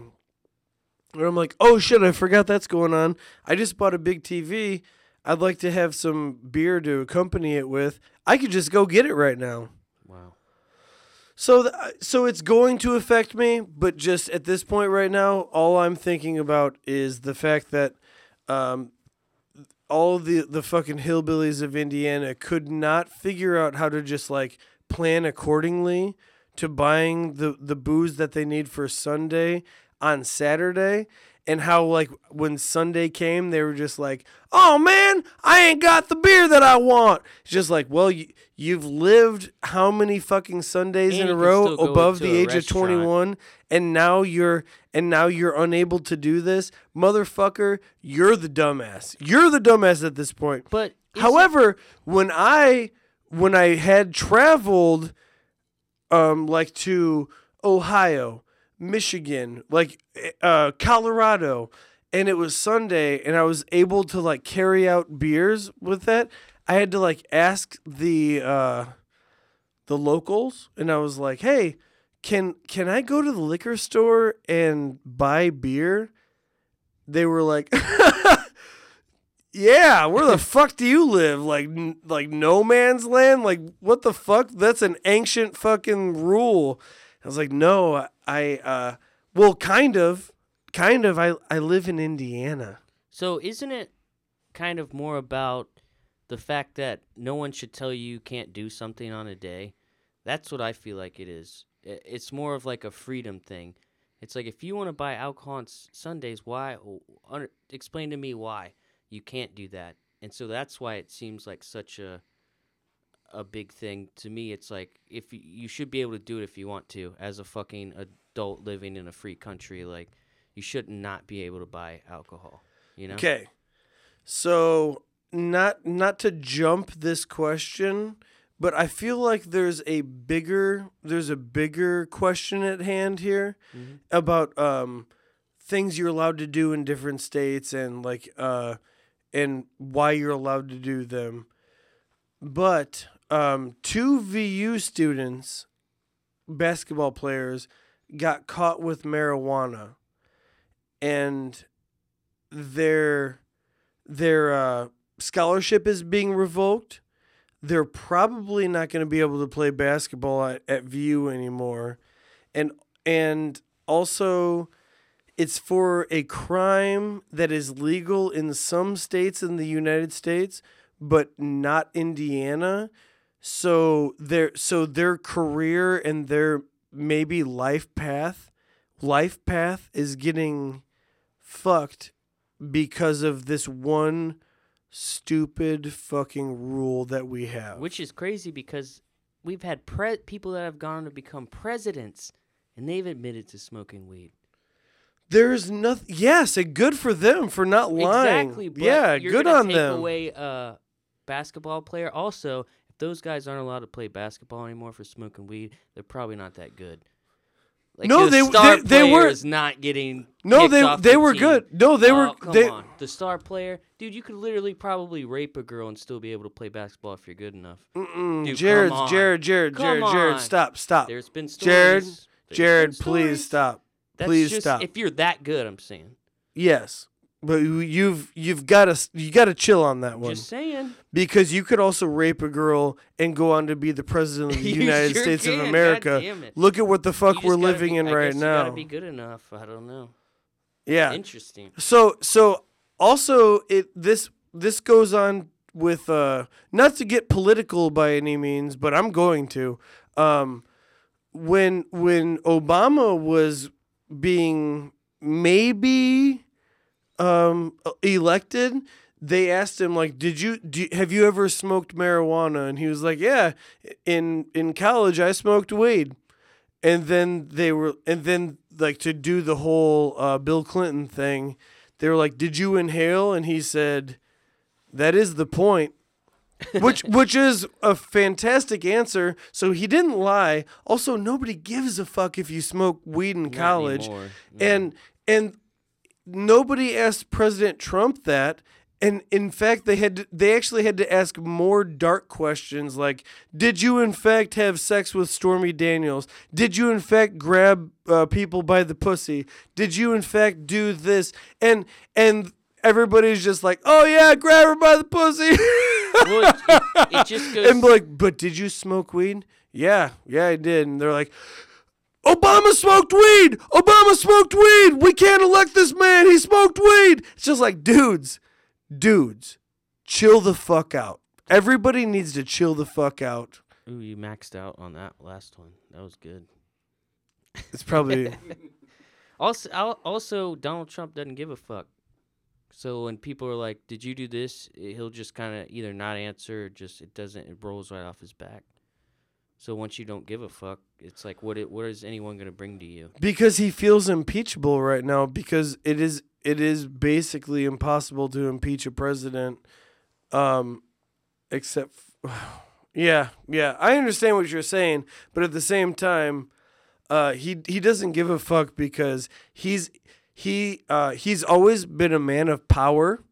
where I'm like, oh shit, I forgot that's going on. I just bought a big TV. I'd like to have some beer to accompany it with. I could just go get it right now. Wow. So, th- so it's going to affect me, but just at this point right now, all I'm thinking about is the fact that um, all the the fucking hillbillies of Indiana could not figure out how to just like plan accordingly to buying the the booze that they need for Sunday on Saturday. And how like when Sunday came, they were just like, "Oh man, I ain't got the beer that I want." It's just like, well, you, you've lived how many fucking Sundays And in a row above the age of 21 and now you're and now you're unable to do this motherfucker you're the dumbass you're the dumbass at this point But however when i when i had traveled um like to ohio michigan like uh colorado. And it was sunday and i was able to like carry out beers with that i had to like ask the uh the locals and i was like hey can can i go to the liquor store and buy beer? They were like [LAUGHS] yeah where the [LAUGHS] fuck do you live like n- like no man's land like what the fuck that's an ancient fucking rule i was like no i uh well kind of kind of i i live in indiana So isn't it kind of more about the fact that no one should tell you you can't do something on a day? That's what I feel like it is. It's more of like a freedom thing. It's like if you want to buy alcohol on Sundays, why? Explain to me why you can't do that. And so that's why it seems like such a a big thing to me. It's like if y- you should be able to do it if you want to, as a fucking adult living in a free country. Like you should not be able to buy alcohol. You know? Okay. So not not to jump this question, but I feel like there's a bigger there's a bigger question at hand here Mhm. about um things you're allowed to do in different states and like uh and why you're allowed to do them. But um two VU students basketball players got caught with marijuana and their their uh, scholarship is being revoked. They're probably not going to be able to play basketball at, at VU anymore, and and also it's for a crime that is legal in some states in the United States, but not Indiana. So their so their career and their maybe life path, life path is getting fucked because of this one stupid fucking rule that we have. Which is crazy because we've had pre- people that have gone on to become presidents and they've admitted to smoking weed. There's nothing. Yes, and good for them for not lying. Exactly. But yeah, you're good gonna on take them. away a basketball player. Also, if those guys aren't allowed to play basketball anymore for smoking weed, they're probably not that good. Like No, the they- star they- they player were- is not getting. No, they they the were team. good. No, they oh, were Oh, come they. on. The star player, dude, you could literally probably rape a girl and still be able to play basketball if you're good enough. Dude, Jarrod. Jarrod, Jarrod, Jarrod, Jarrod, stop, stop. There's been stories. Jarrod, There's been Jarrod, please stop. That's please just stop. If you're that good, I'm saying. Yes, but you- you've you've got to you got to chill on that one Just saying. because you could also rape a girl and go on to be the president of [LAUGHS] the United sure States can, of America. God damn it. Look at what the fuck we're living be- in I right guess You now. gotta be good enough. I don't know. yeah. Interesting. So so also it this this goes on with uh not to get political by any means, but I'm going to. Um when when Obama was being maybe um elected, they asked him like, "Did you do, have you ever smoked marijuana?" And he was like, "Yeah, in in college I smoked weed." And then they were and then like to do the whole uh, Bill Clinton thing, they were like, "Did you inhale?" And he said, "That is the point." [LAUGHS] which which is a fantastic answer. So he didn't lie. Also, nobody gives a fuck if you smoke weed in Not college. No. And and nobody asked President Trump that. And in fact, they had to, they actually had to ask more dark questions like, "Did you in fact have sex with Stormy Daniels? Did you in fact grab uh, people by the pussy? Did you in fact do this?" And and everybody's just like, "Oh yeah, grab her by the pussy." [LAUGHS] well, it, it, it just [LAUGHS] goes. and like, but did you smoke weed? Yeah, yeah, I did. And they're like, Obama smoked weed. Obama smoked weed. We can't elect this man. He smoked weed. It's just like, dudes, dudes, chill the fuck out. Everybody needs to chill the fuck out. Ooh, you maxed out on that last one. That was good. It's probably [LAUGHS] Also, also Donald Trump doesn't give a fuck. So when people are like, "Did you do this?" he'll just kind of either not answer, or just it doesn't. It rolls right off his back. So once you don't give a fuck, it's like, what? It, what is anyone gonna bring to you? because he feels impeachable right now because it is it is basically impossible to impeach a president um except f- [SIGHS] yeah yeah i understand what you're saying but at the same time uh he he doesn't give a fuck because he's he uh he's always been a man of power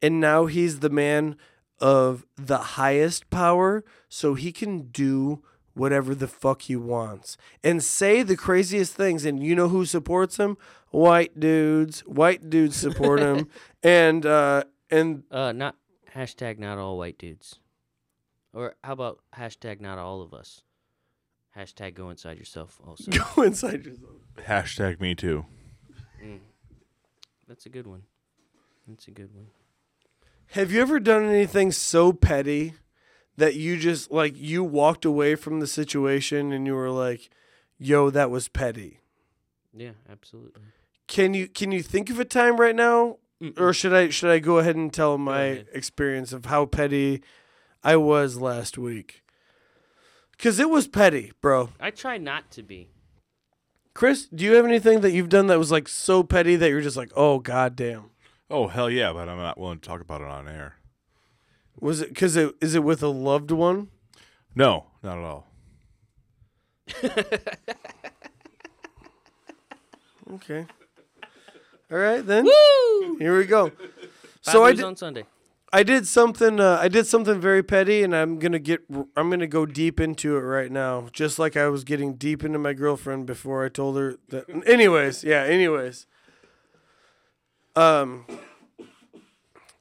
and now he's the man of the highest power so he can do whatever the fuck he wants and say the craziest things and you know who supports him white dudes white dudes support him [LAUGHS] and uh and Uh, not hashtag not all white dudes, or how about hashtag not all of us? Hashtag go inside yourself. Also, [LAUGHS] go inside yourself Hashtag me too. That's a good one. That's a good one. have you ever done anything so petty that you just like you walked away from the situation and you were like yo that was petty Yeah, absolutely. can you can you think of a time right now or should I should I go ahead and tell my experience of how petty I was last week? Cuz it was petty, bro. I try not to be. Chris, do you have anything that you've done that was like so petty that you're just like, "Oh god damn." Oh hell yeah, but I'm not willing to talk about it on air. Was it cuz it is it with a loved one? No, not at all. [LAUGHS] Okay. All right then. Woo! Here we go. Five So I did, on Sunday. I did something. Uh, I did something very petty, and I'm gonna get. I'm gonna go deep into it right now, just like I was getting deep into my girlfriend before I told her that. [LAUGHS] Anyways, yeah. Anyways, um,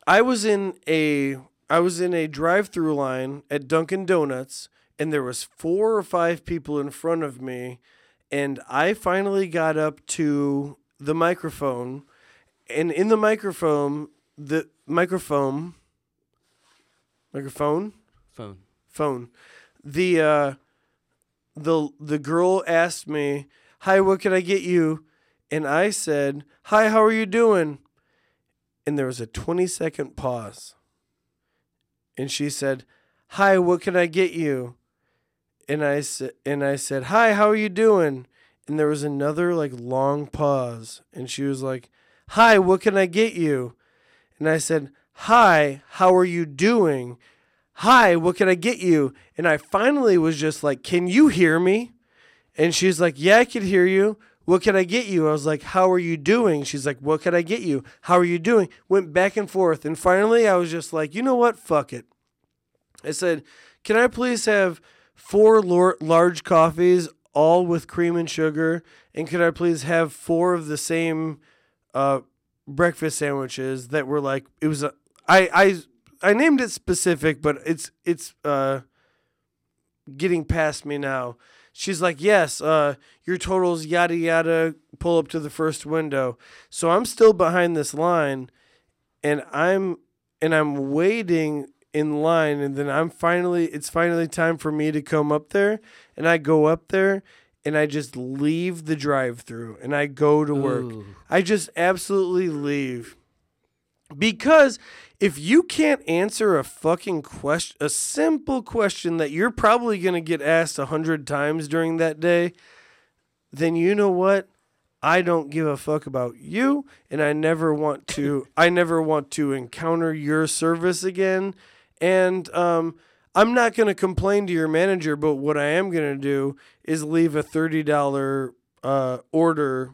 I was in a I was in a drive-through line at Dunkin' Donuts, and there was four or five people in front of me, and I finally got up to the microphone, and in the microphone, the microphone, microphone, Phone. phone, Phone. the uh, the the girl asked me, "Hi, what can I get you?" And I said, "Hi, how are you doing?" And there was a 20 second pause. And she said, "Hi, what can I get you?" And I said and I said, "Hi, how are you doing?" And there was another like long pause, and she was like, "Hi, what can I get you?" And I said, "Hi, how are you doing?" "Hi, what can I get you?" And I finally was just like, "Can you hear me?" And she's like, "Yeah, I can hear you. What can I get you?" I was like, "How are you doing?" She's like, "What can I get you? How are you doing?" Went back and forth, and finally I was just like, "You know what? Fuck it." I said, "Can I please have four large coffees, all with cream and sugar, and could I please have four of the same uh, breakfast sandwiches that were like it was a I I I named it specific, but it's it's uh getting past me now. She's like, "Yes, uh your totals yada yada pull up to the first window." So I'm still behind this line and I'm and I'm waiting in line and then I'm finally it's finally time for me to come up there and I go up there and I just leave the drive-through and I go to work. Ooh. I just absolutely leave. Because if you can't answer a fucking question, a simple question that you're probably going to get asked a hundred times during that day, then you know what? I don't give a fuck about you, and I never want to. I never want to encounter your service again. And um, I'm not going to complain to your manager, but what I am going to do is leave a thirty dollar uh, order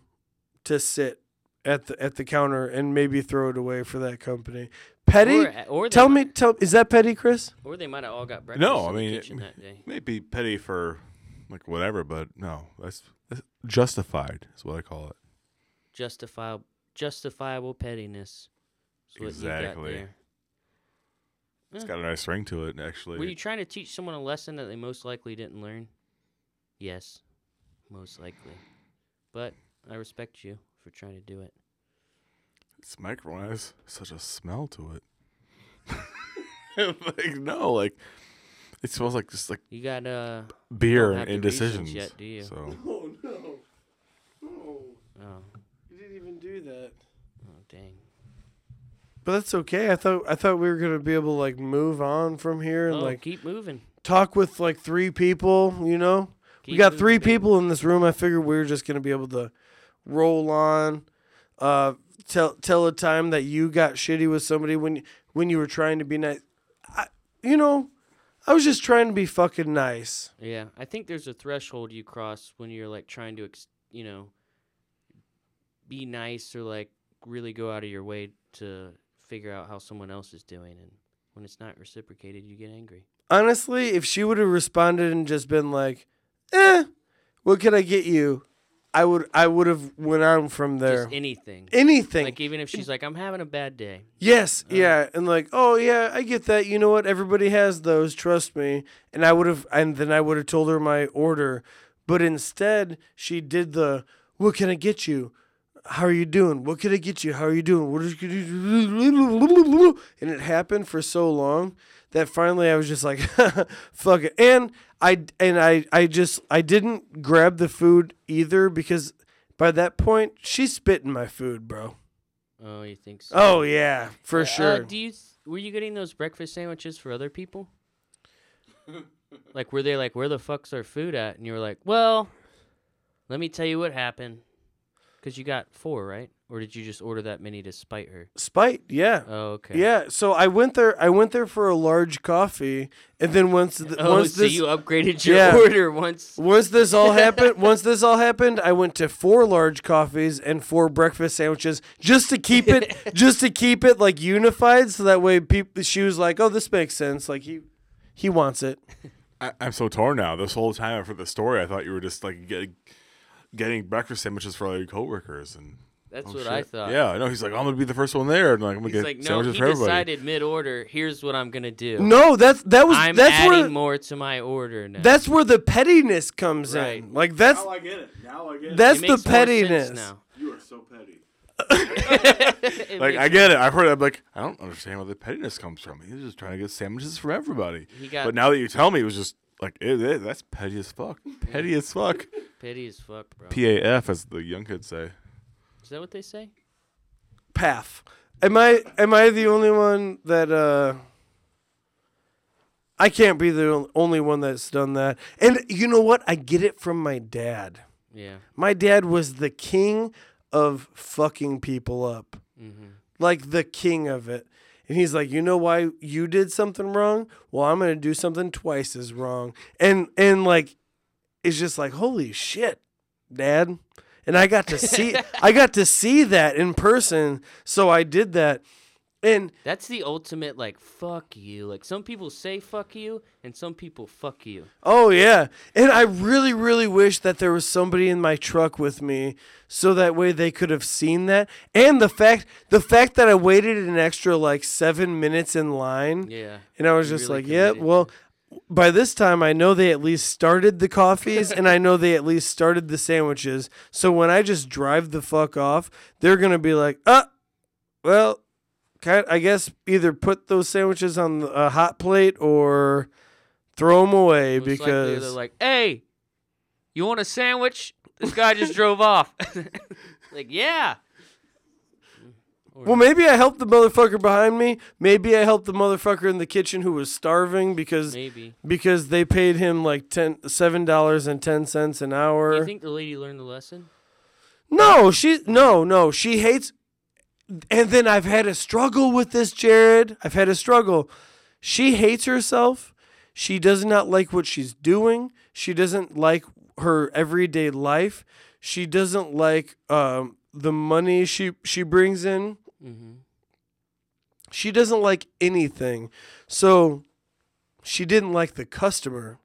to sit at the at the counter and maybe throw it away for that company. Petty. Or, or tell might- me, tell is that petty, Chris? Or they might have all got breakfast No, I in the mean, kitchen it- that day. Maybe petty for like whatever, but no, that's, that's justified. Is what I call it. Justifiable, justifiable pettiness. is got Exactly. there. It's Yeah. got a nice ring to it, actually. Were you trying to teach someone a lesson that they most likely didn't learn? Yes, most likely. But I respect you for trying to do it. This microphone has such a smell to it. [LAUGHS] like no, like it smells like just like You got uh beer and the reasons indecisions. yet, do you? So [LAUGHS] Oh no, no, oh you didn't even do that. oh dang. But that's okay. I thought I thought we were gonna be able to like move on from here and Oh, like keep moving. talk with like three people. You know, we got moving, three baby. people in this room. I figured we were just gonna be able to roll on. Uh, tell tell a time that you got shitty with somebody when when you were trying to be nice. I, you know, I was just trying to be fucking nice. Yeah, I think there's a threshold you cross when you're like trying to, ex- you know, be nice or like really go out of your way to figure out how someone else is doing, and when it's not reciprocated, you get angry. Honestly, if she would have responded and just been like, "Eh, what can I get you?" I would I would have went on from there. Just anything. Anything. Like even if she's like, "I'm having a bad day," Yes, Uh, yeah, and like, oh yeah, I get that. You know what? Everybody has those. Trust me. And I would have, and then I would have told her my order, but instead she did the, "What can I get you? How are you doing? What can I get you? How are you doing? What is?" [LAUGHS] And it happened for so long that finally I was just like, [LAUGHS] "Fuck it." And I and I I just I didn't grab the food either because by that point she spit in my food, bro. oh, you think so? Oh yeah, for Uh, sure. do you th- were you getting those breakfast sandwiches for other people? [LAUGHS] like were they like, "Where the fuck's our food at?" And you were like, "Well, let me tell you what happened." Because you got four, right? Or did you just order that many to spite her? Spite, yeah. Oh, okay. Yeah, so I went there. I went there for a large coffee, and then once the, [LAUGHS] Oh, once so this you upgraded your Yeah. order once. [LAUGHS] once this all [LAUGHS] happened, once this all happened, I went to four large coffees and four breakfast sandwiches just to keep it just to keep it like unified, so that way people. She was like, "Oh, this makes sense." Like he he wants it. I, I'm so torn now. This whole time for the story, I thought you were just like getting getting breakfast sandwiches for all your coworkers and. That's oh, what shit. I thought. Yeah, I know. He's like, I'm gonna be the first one there, and like, I'm gonna He's get like, no, sandwiches he for everybody. He decided mid-order. Here's what I'm gonna do. No, that's that was I'm that's adding where more to my order now. that's where the pettiness comes Right. in. Like that's I get it. Now I get it. that's It the makes more sense pettiness. now. You are so petty. [LAUGHS] [LAUGHS] Like I get it. I've heard. it. I'm like, I don't understand where the pettiness comes from. He's just trying to get sandwiches for everybody. He got But now that you tell me, it was just like it, it- that's petty as fuck. Petty as fuck. [LAUGHS] petty as fuck, bro. P A F, as the young kids say. Is that what they say? path. Am I am I the only one that uh I can't be the only one that's done that. And you know what? I get it from my dad. Yeah. My dad was the king of fucking people up. Mm-hmm. Like the king of it. And he's like, "You know why you did something wrong? Well, I'm going to do something twice as wrong." And and like it's just like, "Holy shit, dad." And I got to see [LAUGHS] I got to see that in person, so I did that. And That's the ultimate like fuck you. Like some people say fuck you and some people fuck you. Oh yeah. And I really really wish that there was somebody in my truck with me so that way they could have seen that. And the fact the fact that I waited an extra like 7 minutes in line Yeah. and I was just really like, "Yeah, well by this time I know they at least started the coffees and I know they at least started the sandwiches. So when I just drive the fuck off, they're going to be like, "Uh, well, kind I guess either put those sandwiches on a hot plate or throw them away Most because they're like, "Hey, you want a sandwich?" This guy just drove off. [LAUGHS] like, yeah. Or- Well, maybe I helped the motherfucker behind me. Maybe I helped the motherfucker in the kitchen who was starving because maybe. because they paid him like ten seven dollars and ten cents an Do hour. you think the lady learned the lesson? no, she no no she hates. And then I've had a struggle with this, Jarrod. I've had a struggle. She hates herself. She does not like what she's doing. She doesn't like her everyday life. She doesn't like um, the money she she brings in. Mm-hmm. She doesn't like anything. So she didn't like the customer.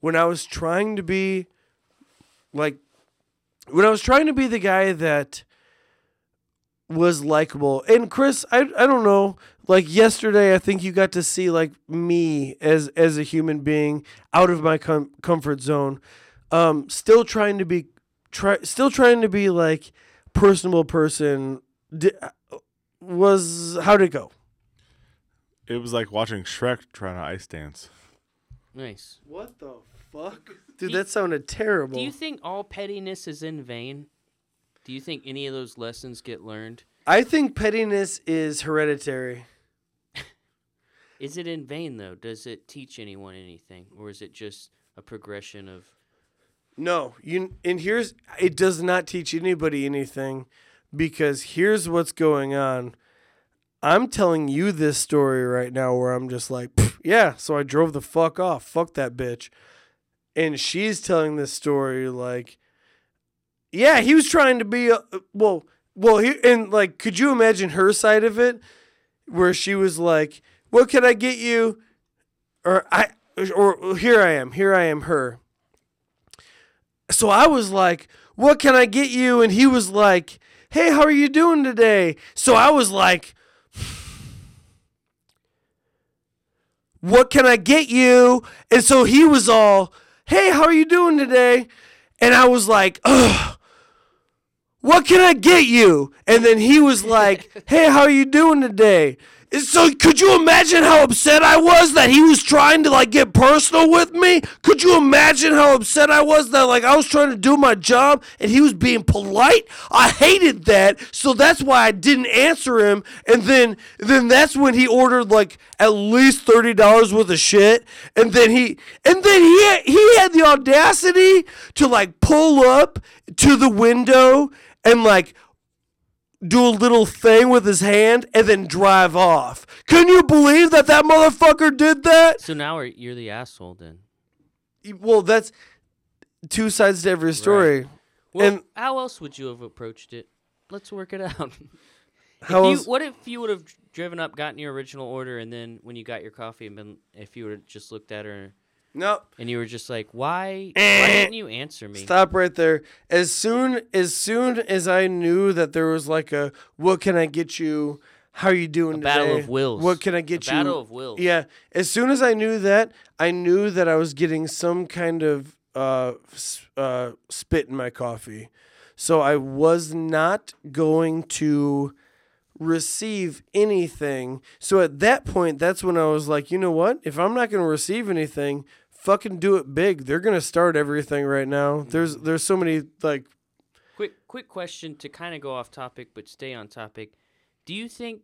When I was trying to be like when I was trying to be the guy that was likable. And Chris, I I don't know, like yesterday I think you got to see like me as as a human being out of my com- comfort zone. Um still trying to be try still trying to be like personable person Di- was how'd it go? It was like watching Shrek trying to ice dance. Nice. What the fuck? Dude, you- that sounded terrible. Do you think all pettiness is in vain? Do you think any of those lessons get learned? I think pettiness is hereditary. [LAUGHS] Is it in vain though? Does it teach anyone anything, or is it just a progression of? No, you and here's it does not teach anybody anything because here's what's going on. I'm telling you this story right now where I'm just like, yeah, so I drove the fuck off. Fuck that bitch. And she's telling this story like, yeah, he was trying to be a, well, well, he, and like, could you imagine her side of it where she was like, what can I get you? Or I, or here I am, here I am, her so I was like, "What can I get you?" And he was like, "Hey, how are you doing today?" So I was like, "What can I get you?" And so he was all, "Hey, how are you doing today?" And I was like, "Ugh." What can I get you? And then he was like, [LAUGHS] Hey, how are you doing today? And So could you imagine how upset I was that he was trying to like get personal with me? Could you imagine how upset I was that like I was trying to do my job and he was being polite? I hated that. So that's why I didn't answer him. And then then that's when he ordered like at least $30 worth of shit. And then he and then he he had the audacity to like pull up to the window and like do a little thing with his hand and then drive off. Can you believe that that motherfucker did that? So now you're the asshole then. Well, that's two sides to every story. Well, And- how else would you have approached it? Let's work it out. [LAUGHS] How if you, else- what if you would have driven up, gotten your original order, and then when you got your coffee, and been, if you would have just looked at her No, and you were just like, "Why? why didn't you answer me?" stop right there. As soon as soon as I knew that there was like a what can I get you? How are you doing A battle of wills. What can I get you? battle of wills. Yeah. As soon as I knew that, I knew that I was getting some kind of uh, uh, spit in my coffee. So I was not going to receive anything. So at that point, that's when I was like, you know what? If I'm not going to receive anything, fucking do it big. They're going to start everything right now. There's there's so many like Quick, quick question to kind of go off topic but stay on topic. Do you think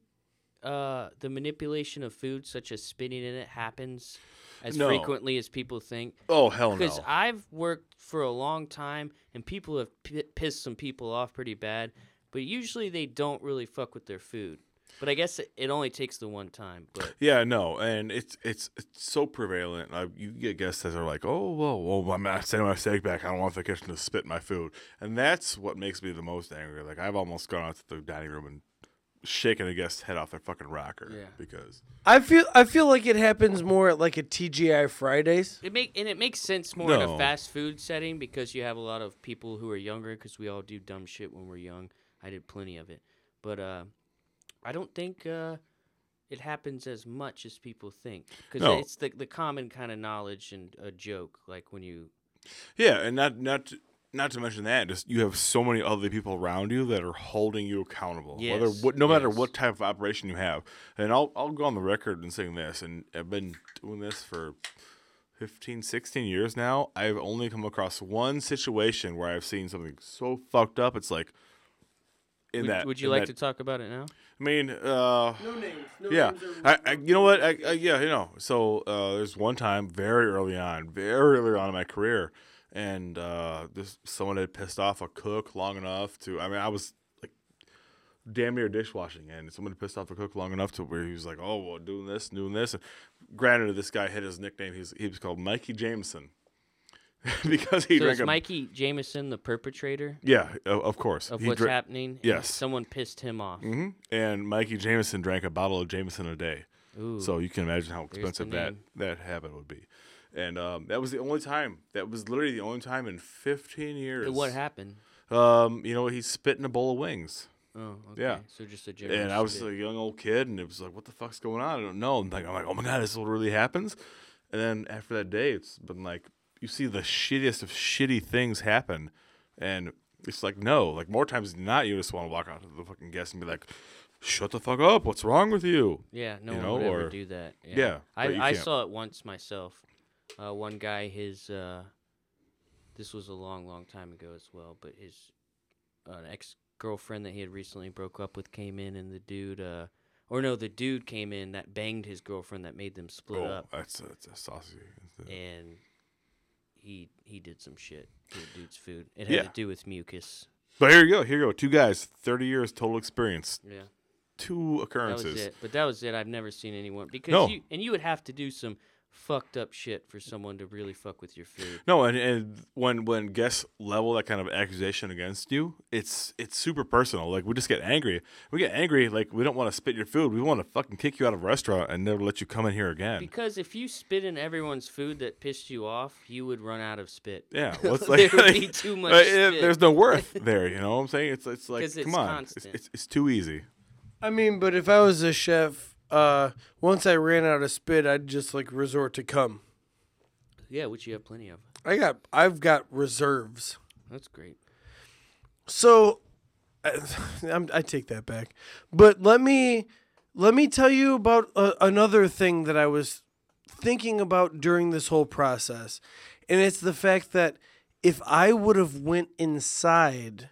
uh, the manipulation of food, such as spinning in it, happens as No. frequently as people think? Oh hell no! Because I've worked for a long time, and people have p- pissed some people off pretty bad. But usually they don't really fuck with their food. But I guess it, it only takes the one time. But [LAUGHS] Yeah, no, and it's it's it's so prevalent. I, you get guests that are like, "Oh, well, well, I'm not sending my steak back. I don't want the kitchen to spit my food," and that's what makes me the most angry. Like I've almost gone out to the dining room and shaking a guest's head off their fucking rocker Yeah. because I feel I feel like it happens more at like a TGI Fridays. It make and it makes sense more in a fast food setting because you have a lot of people who are younger because we all do dumb shit when we're young. I did plenty of it, but uh, I don't think uh, it happens as much as people think because No. it's the the common kind of knowledge and a joke like when you yeah, and not not to, not to mention that just you have so many other people around you that are holding you accountable. Whether what, no matter yes. what type of operation you have, and I'll I'll go on the record and saying this, and I've been doing this for 15, 16 years now. I've only come across one situation where I've seen something so fucked up. It's like in would, that. would you like that- to talk about it now? I mean, uh, No names. No yeah, I, I, you know what? I, I, yeah, you know. So uh, there's one time very early on, very early on in my career, and uh, this someone had pissed off a cook long enough to. I mean, I was like damn near dishwashing, and someone had pissed off a cook long enough to where he was like, "Oh, well, doing this, doing this." And granted, this guy had his nickname. He's he was called Mikey Jameson [LAUGHS] because he so drank is a. Mikey Jameson the perpetrator yeah, of, of course. of He what's dra- happening? yes. someone pissed him off. hmm And Mikey Jameson drank a bottle of Jameson a day. Ooh, So you can imagine how expensive that that habit would be. And um, that was the only time. That was literally the only time in 15 years. what happened? Um, you know, he spit in a bowl of wings, Oh, okay. Yeah. So just a general. and I was spit. a young old kid, and it was like, what the fuck's going on? I don't know. And like, I'm like, oh my god, this is really happens. And then after that day, it's been like you see the shittiest of shitty things happen, and it's like no, like more times than not, you just want to walk out to the fucking guest and be like, shut the fuck up, what's wrong with you? Yeah, no you one know, would ever do that. Yeah, Yeah, I, I saw it once myself. Uh, one guy, his uh, this was a long, long time ago as well, but his uh, ex girlfriend that he had recently broke up with came in, and the dude, uh, or no, the dude came in that banged his girlfriend that made them split oh, up, that's a, that's a saucy. and he he did some shit to the dude's food. It had Yeah. to do with mucus. But here you go. Here you go. Two guys, 30 years total experience, Yeah. two That was occurrences. it. But that was it. I've never seen anyone because No. you and you would have to do some fucked up shit for someone to really fuck with your food. No, and, and when when guests level that kind of accusation against you, it's it's super personal. Like we just get angry. We get angry. Like we don't want to spit your food. We want to fucking kick you out of a restaurant and never let you come in here again. Because if you spit in everyone's food that pissed you off, you would run out of spit. yeah, [LAUGHS] what's There like, would be too [LAUGHS] much it- eh, spit. there's no worth [LAUGHS] there. You know what I'm saying? It's it's like 'Cause it's come on, it's, it's it's too easy. I mean, but if I was a chef, uh, once I ran out of spit, I'd just like resort to cum. Yeah, which you have plenty of. I got, I've got reserves. That's great. So, I, [LAUGHS] I'm, I take that back. But let me, let me tell you about uh, another thing that I was thinking about during this whole process, and it's the fact that if I would have went inside,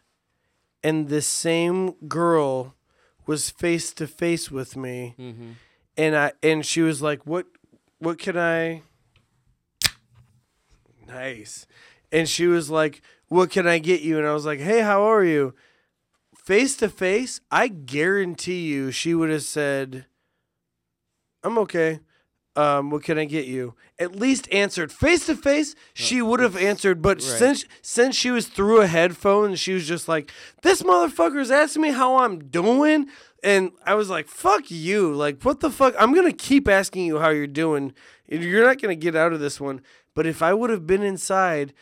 and this same girl was face to face with me, Mm-hmm. and I and she was like, "What, what can I?" Nice, and she was like, "What can I get you?" And I was like, "Hey, how are you?" Face to face, I guarantee you, she would have said, "I'm okay." Um, what can I get you? At least answered face to face. She would have answered, but right. since since she was through a headphone, she was just like, "This motherfucker's asking me how I'm doing," and I was like, "Fuck you!" Like, what the fuck? I'm gonna keep asking you how you're doing. You're not gonna get out of this one. But if I would have been inside,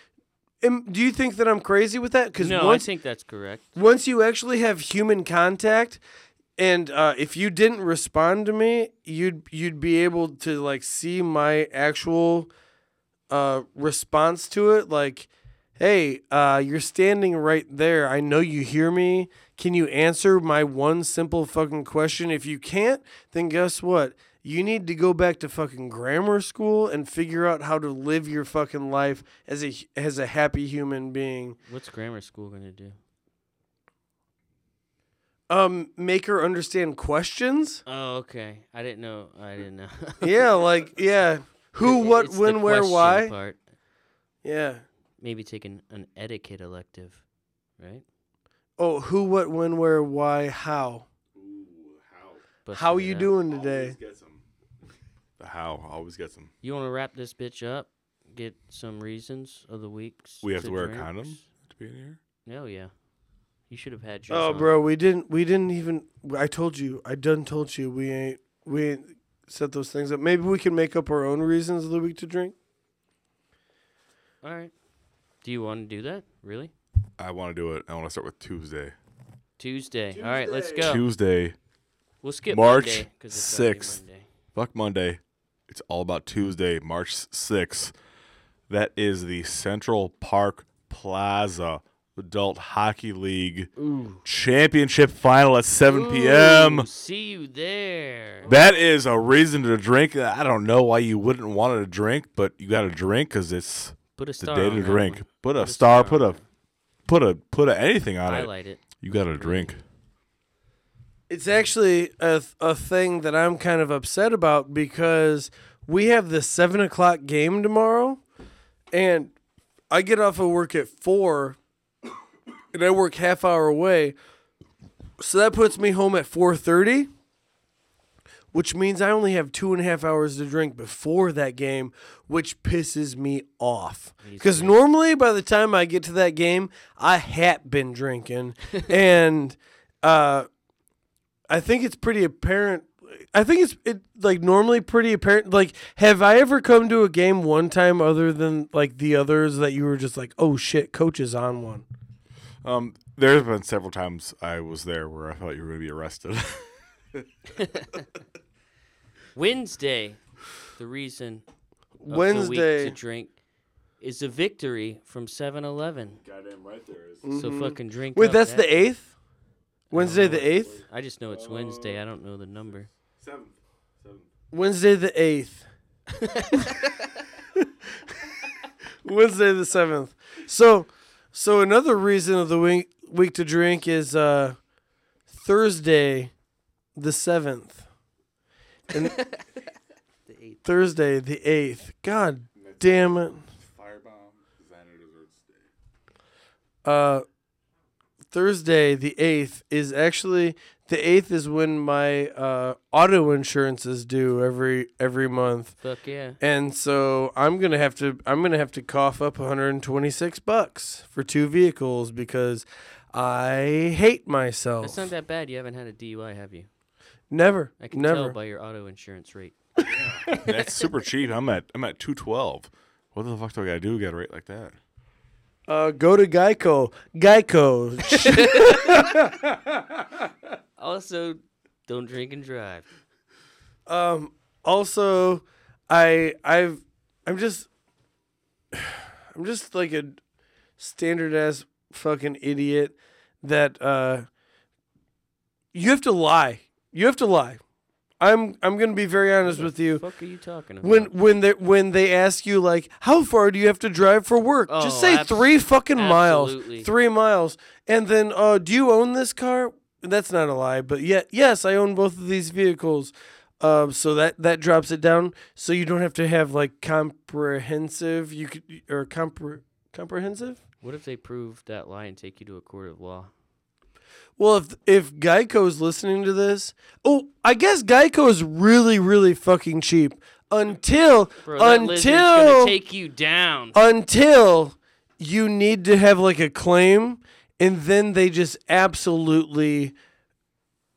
am, do you think that I'm crazy with that? Because No, once I think that's correct. once you actually have human contact and uh, if you didn't respond to me you'd you'd be able to like see my actual uh, response to it like hey uh, you're standing right there. I know you hear me. Can you answer my one simple fucking question? If you can't then guess what? You need to go back to fucking grammar school and figure out how to live your fucking life as a as a happy human being. What's grammar school gonna do? Um make her understand questions Oh, okay. I didn't know. I didn't know. [LAUGHS] yeah like yeah who It- what it's the when where question why Part. yeah Maybe take an, an etiquette elective, right? oh who what when where why how Busting how it you out. doing today gets them. The how always gets them. You want to wrap this bitch up? Get some reasons of the weeks. We have to wear a drinks? condom to be in here. Hell yeah. You should have had yours. Oh, on. bro, we didn't. We didn't even. I told you. I done told you. We ain't. We ain't set those things up. Maybe we can make up our own reasons of the week to drink. All right. Do you want to do that? Really? I want to do it. I want to start with Tuesday. Tuesday. All right, let's go. Tuesday. We'll skip March Monday 'cause it's 6th. Monday. Fuck Monday. It's all about Tuesday, March 6th. That is the Central Park Plaza Adult Hockey League Championship Final at 7 p.m. See you there. That is a reason to drink. I don't know why you wouldn't want to drink, but you got to drink because it's Put a the day to drink. one. Put a Put a star. star Put a put a put a anything on it. Highlight it. You got to drink. It's actually a a thing that I'm kind of upset about because we have the seven o'clock game tomorrow, and I get off of work at four, and I work half hour away, so that puts me home at four thirty. Which means I only have two and a half hours to drink before that game, which pisses me off. Because normally by the time I get to that game, I had been drinking, [LAUGHS] and uh, I think it's pretty apparent. I think it's it like normally pretty apparent. Like, have I ever come to a game one time other than like the others that you were just like, oh shit, coach is on one. Um, there's been several times I was there where I thought you were going to be arrested. [LAUGHS] Wednesday. The reason of the week to drink is a victory from 7-Eleven. Goddamn right there is. So fucking drink. Wait, up that's that the eighth. Wednesday the eighth. I just know it's Wednesday. I don't know the number. Seventh. Seventh. Wednesday the eighth. [LAUGHS] [LAUGHS] Wednesday the seventh. So, so another reason of the week week to drink is uh, Thursday, the seventh, and [LAUGHS] The eighth. Thursday the eighth. God damn it. Firebomb designer desserts day. Uh, Thursday the eighth is actually the eighth is when my uh, auto insurance is due every every month. Fuck yeah. And so I'm gonna have to I'm gonna have to cough up 126 bucks for two vehicles because I hate myself. It's not that bad. You haven't had a DUI, have you? never, I can never. tell by your auto insurance rate. [LAUGHS] That's super cheap. I'm at I'm at two twelve. What the fuck do I gotta do? to Get a rate like that? uh, go to Geico. Geico. [LAUGHS] [LAUGHS] Also, don't drink and drive. um. Also, I I've I'm just [SIGHS] I'm just like a standard ass fucking idiot that uh you have to lie. You have to lie. I'm I'm gonna be very honest with you. Fuck are you talking about? When when they when they ask you like how far do you have to drive for work? Just Oh, say abs- three fucking miles. Three miles. And then uh do you own this car? That's not a lie, but yet yes, I own both of these vehicles. Um so that that drops it down so you don't have to have like comprehensive you could or compre comprehensive? what if they prove that lie and take you to a court of law? Well, if if Geico's listening to this, oh, I guess Geico is really really fucking cheap until Bro, until take you down. until you need to have like a claim and then they just absolutely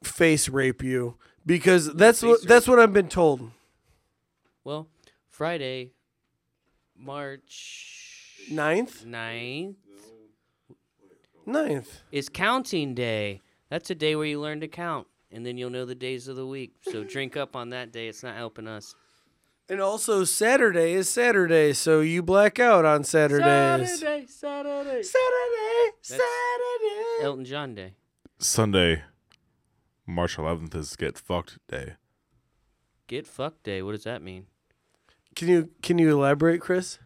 face rape you because that's what Face that's what I've been told. Well, Friday, March Ninth? 9th Ninth. is counting day. That's a day where you learn to count, and then you'll know the days of the week. So drink up on that day. It's not helping us. And also Saturday is Saturday, so you black out on Saturdays. Saturday, Saturday. Saturday, That's Saturday. Elton John Day. Sunday, March 11th is Get Fucked Day. Get fucked day. What does that mean? Can you can you elaborate, Chris?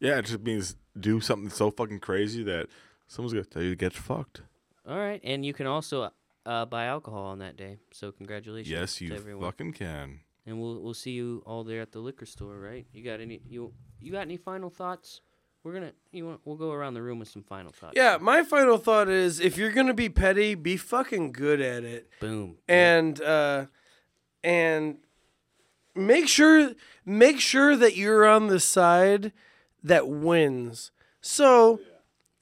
Yeah, it just means do something so fucking crazy that someone's gonna tell you to get fucked. All right, and you can also uh, buy alcohol on that day. So congratulations. Yes, to you everyone. fucking can. And we'll we'll see you all there at the liquor store, right? You got any you you got any final thoughts? We're gonna you want we'll go around the room with some final thoughts. Yeah, my final thought is if you're gonna be petty, be fucking good at it. Boom. and uh, and make sure make sure that you're on the side that wins. So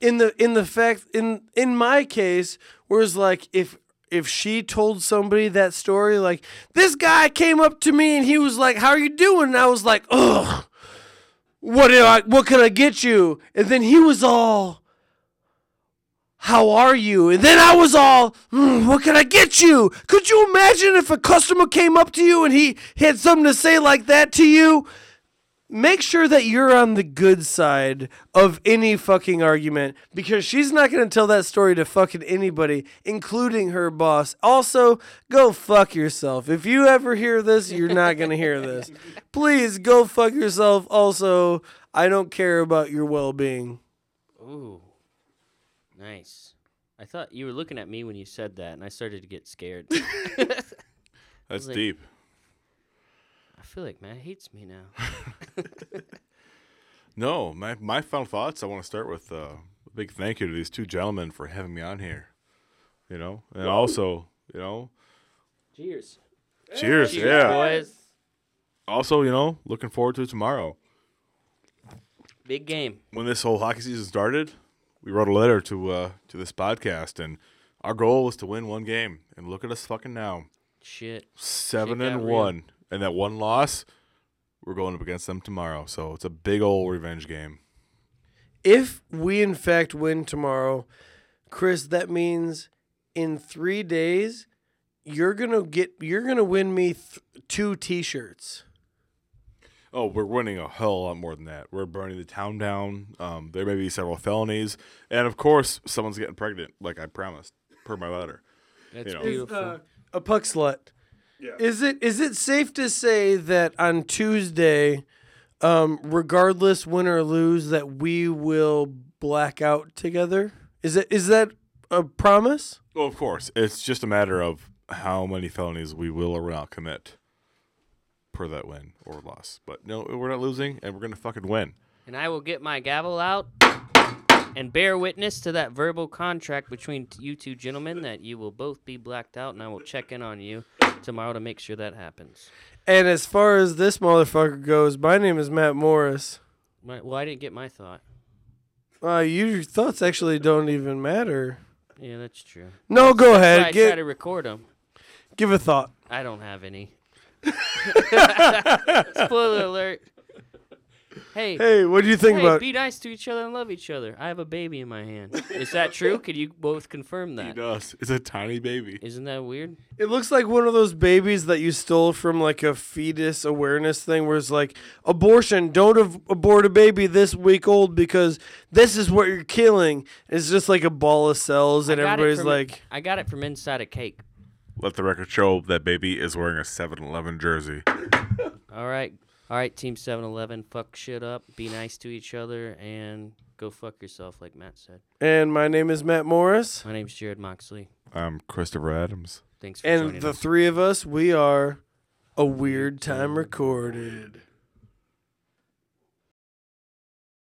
in the in the fact in in my case, whereas like if if she told somebody that story, like this guy came up to me and he was like, "How are you doing?" And I was like, "Ugh, what do I? What can I get you?" And then he was all, "How are you?" And then I was all, "Hmm, "What can I get you?" Could you imagine if a customer came up to you and he had something to say like that to you? Make sure that you're on the good side of any fucking argument because she's not going to tell that story to fucking anybody, including her boss. Also, go fuck yourself. If you ever hear this, you're not going to hear this. [LAUGHS] Please go fuck yourself. Also, I don't care about your well being. Ooh, nice. I thought you were looking at me when you said that, and I started to get scared. [LAUGHS] [LAUGHS] That's like- deep. I feel like Matt hates me now. [LAUGHS] [LAUGHS] No, my my final thoughts. I want to start with uh, a big thank you to these two gentlemen for having me on here. You know, and also, you know, Cheers. cheers, Cheers, yeah. boys. Also, you know, looking forward to tomorrow. Big game. When this whole hockey season started, we wrote a letter to uh, to this podcast, and our goal was to win one game. And look at us fucking now, Shit. seven Shit got and real. One, and that one loss, we're going up against them tomorrow. So it's a big old revenge game. If we in fact win tomorrow, Chris, that means in three days you're gonna get you're gonna win me th- two T-shirts. Oh, we're winning a hell of a lot more than that. We're burning the town down. Um, there may be several felonies, and of course, someone's getting pregnant, like I promised, per my letter. That's know. beautiful. uh, a puck slut. Is it is it safe to say that on Tuesday, um, regardless win or lose, that we will black out together? Is it is that a promise? Well, of course, it's just a matter of how many felonies we will or will not commit per that win or loss. But no, we're not losing, and we're gonna fucking win. and I will get my gavel out and bear witness to that verbal contract between you two gentlemen that you will both be blacked out, and I will check in on you tomorrow to make sure that happens. And as far as this motherfucker goes, my name is Matt Morris. My, well, I didn't get my thought. Uh, your thoughts actually don't even matter. Yeah, that's true. No, go That's ahead. I try to record them. give a thought. I don't have any. [LAUGHS] [LAUGHS] Spoiler alert. Hey, Hey, what do you think hey, about? be nice to each other and love each other. I have a baby in my hand. Is that [LAUGHS] true? Could you both confirm He that? does. It's a tiny baby. Isn't that weird? It looks like one of those babies that you stole from like a fetus awareness thing, where it's like abortion. Don't ab- abort a baby this week old because this is what you're killing. It's just like a ball of cells, and I got it everybody's from- like, I got it from inside a cake. Let the record show that baby is wearing a 7-Eleven jersey. All right, all right, Team 7-Eleven, fuck shit up, be nice to each other, and go fuck yourself, like Matt said. and my name is Matt Morris, My name's Jarrod Moxley. I'm Christopher Adams. Thanks for and joining the us. three of us, we are a weird time recorded.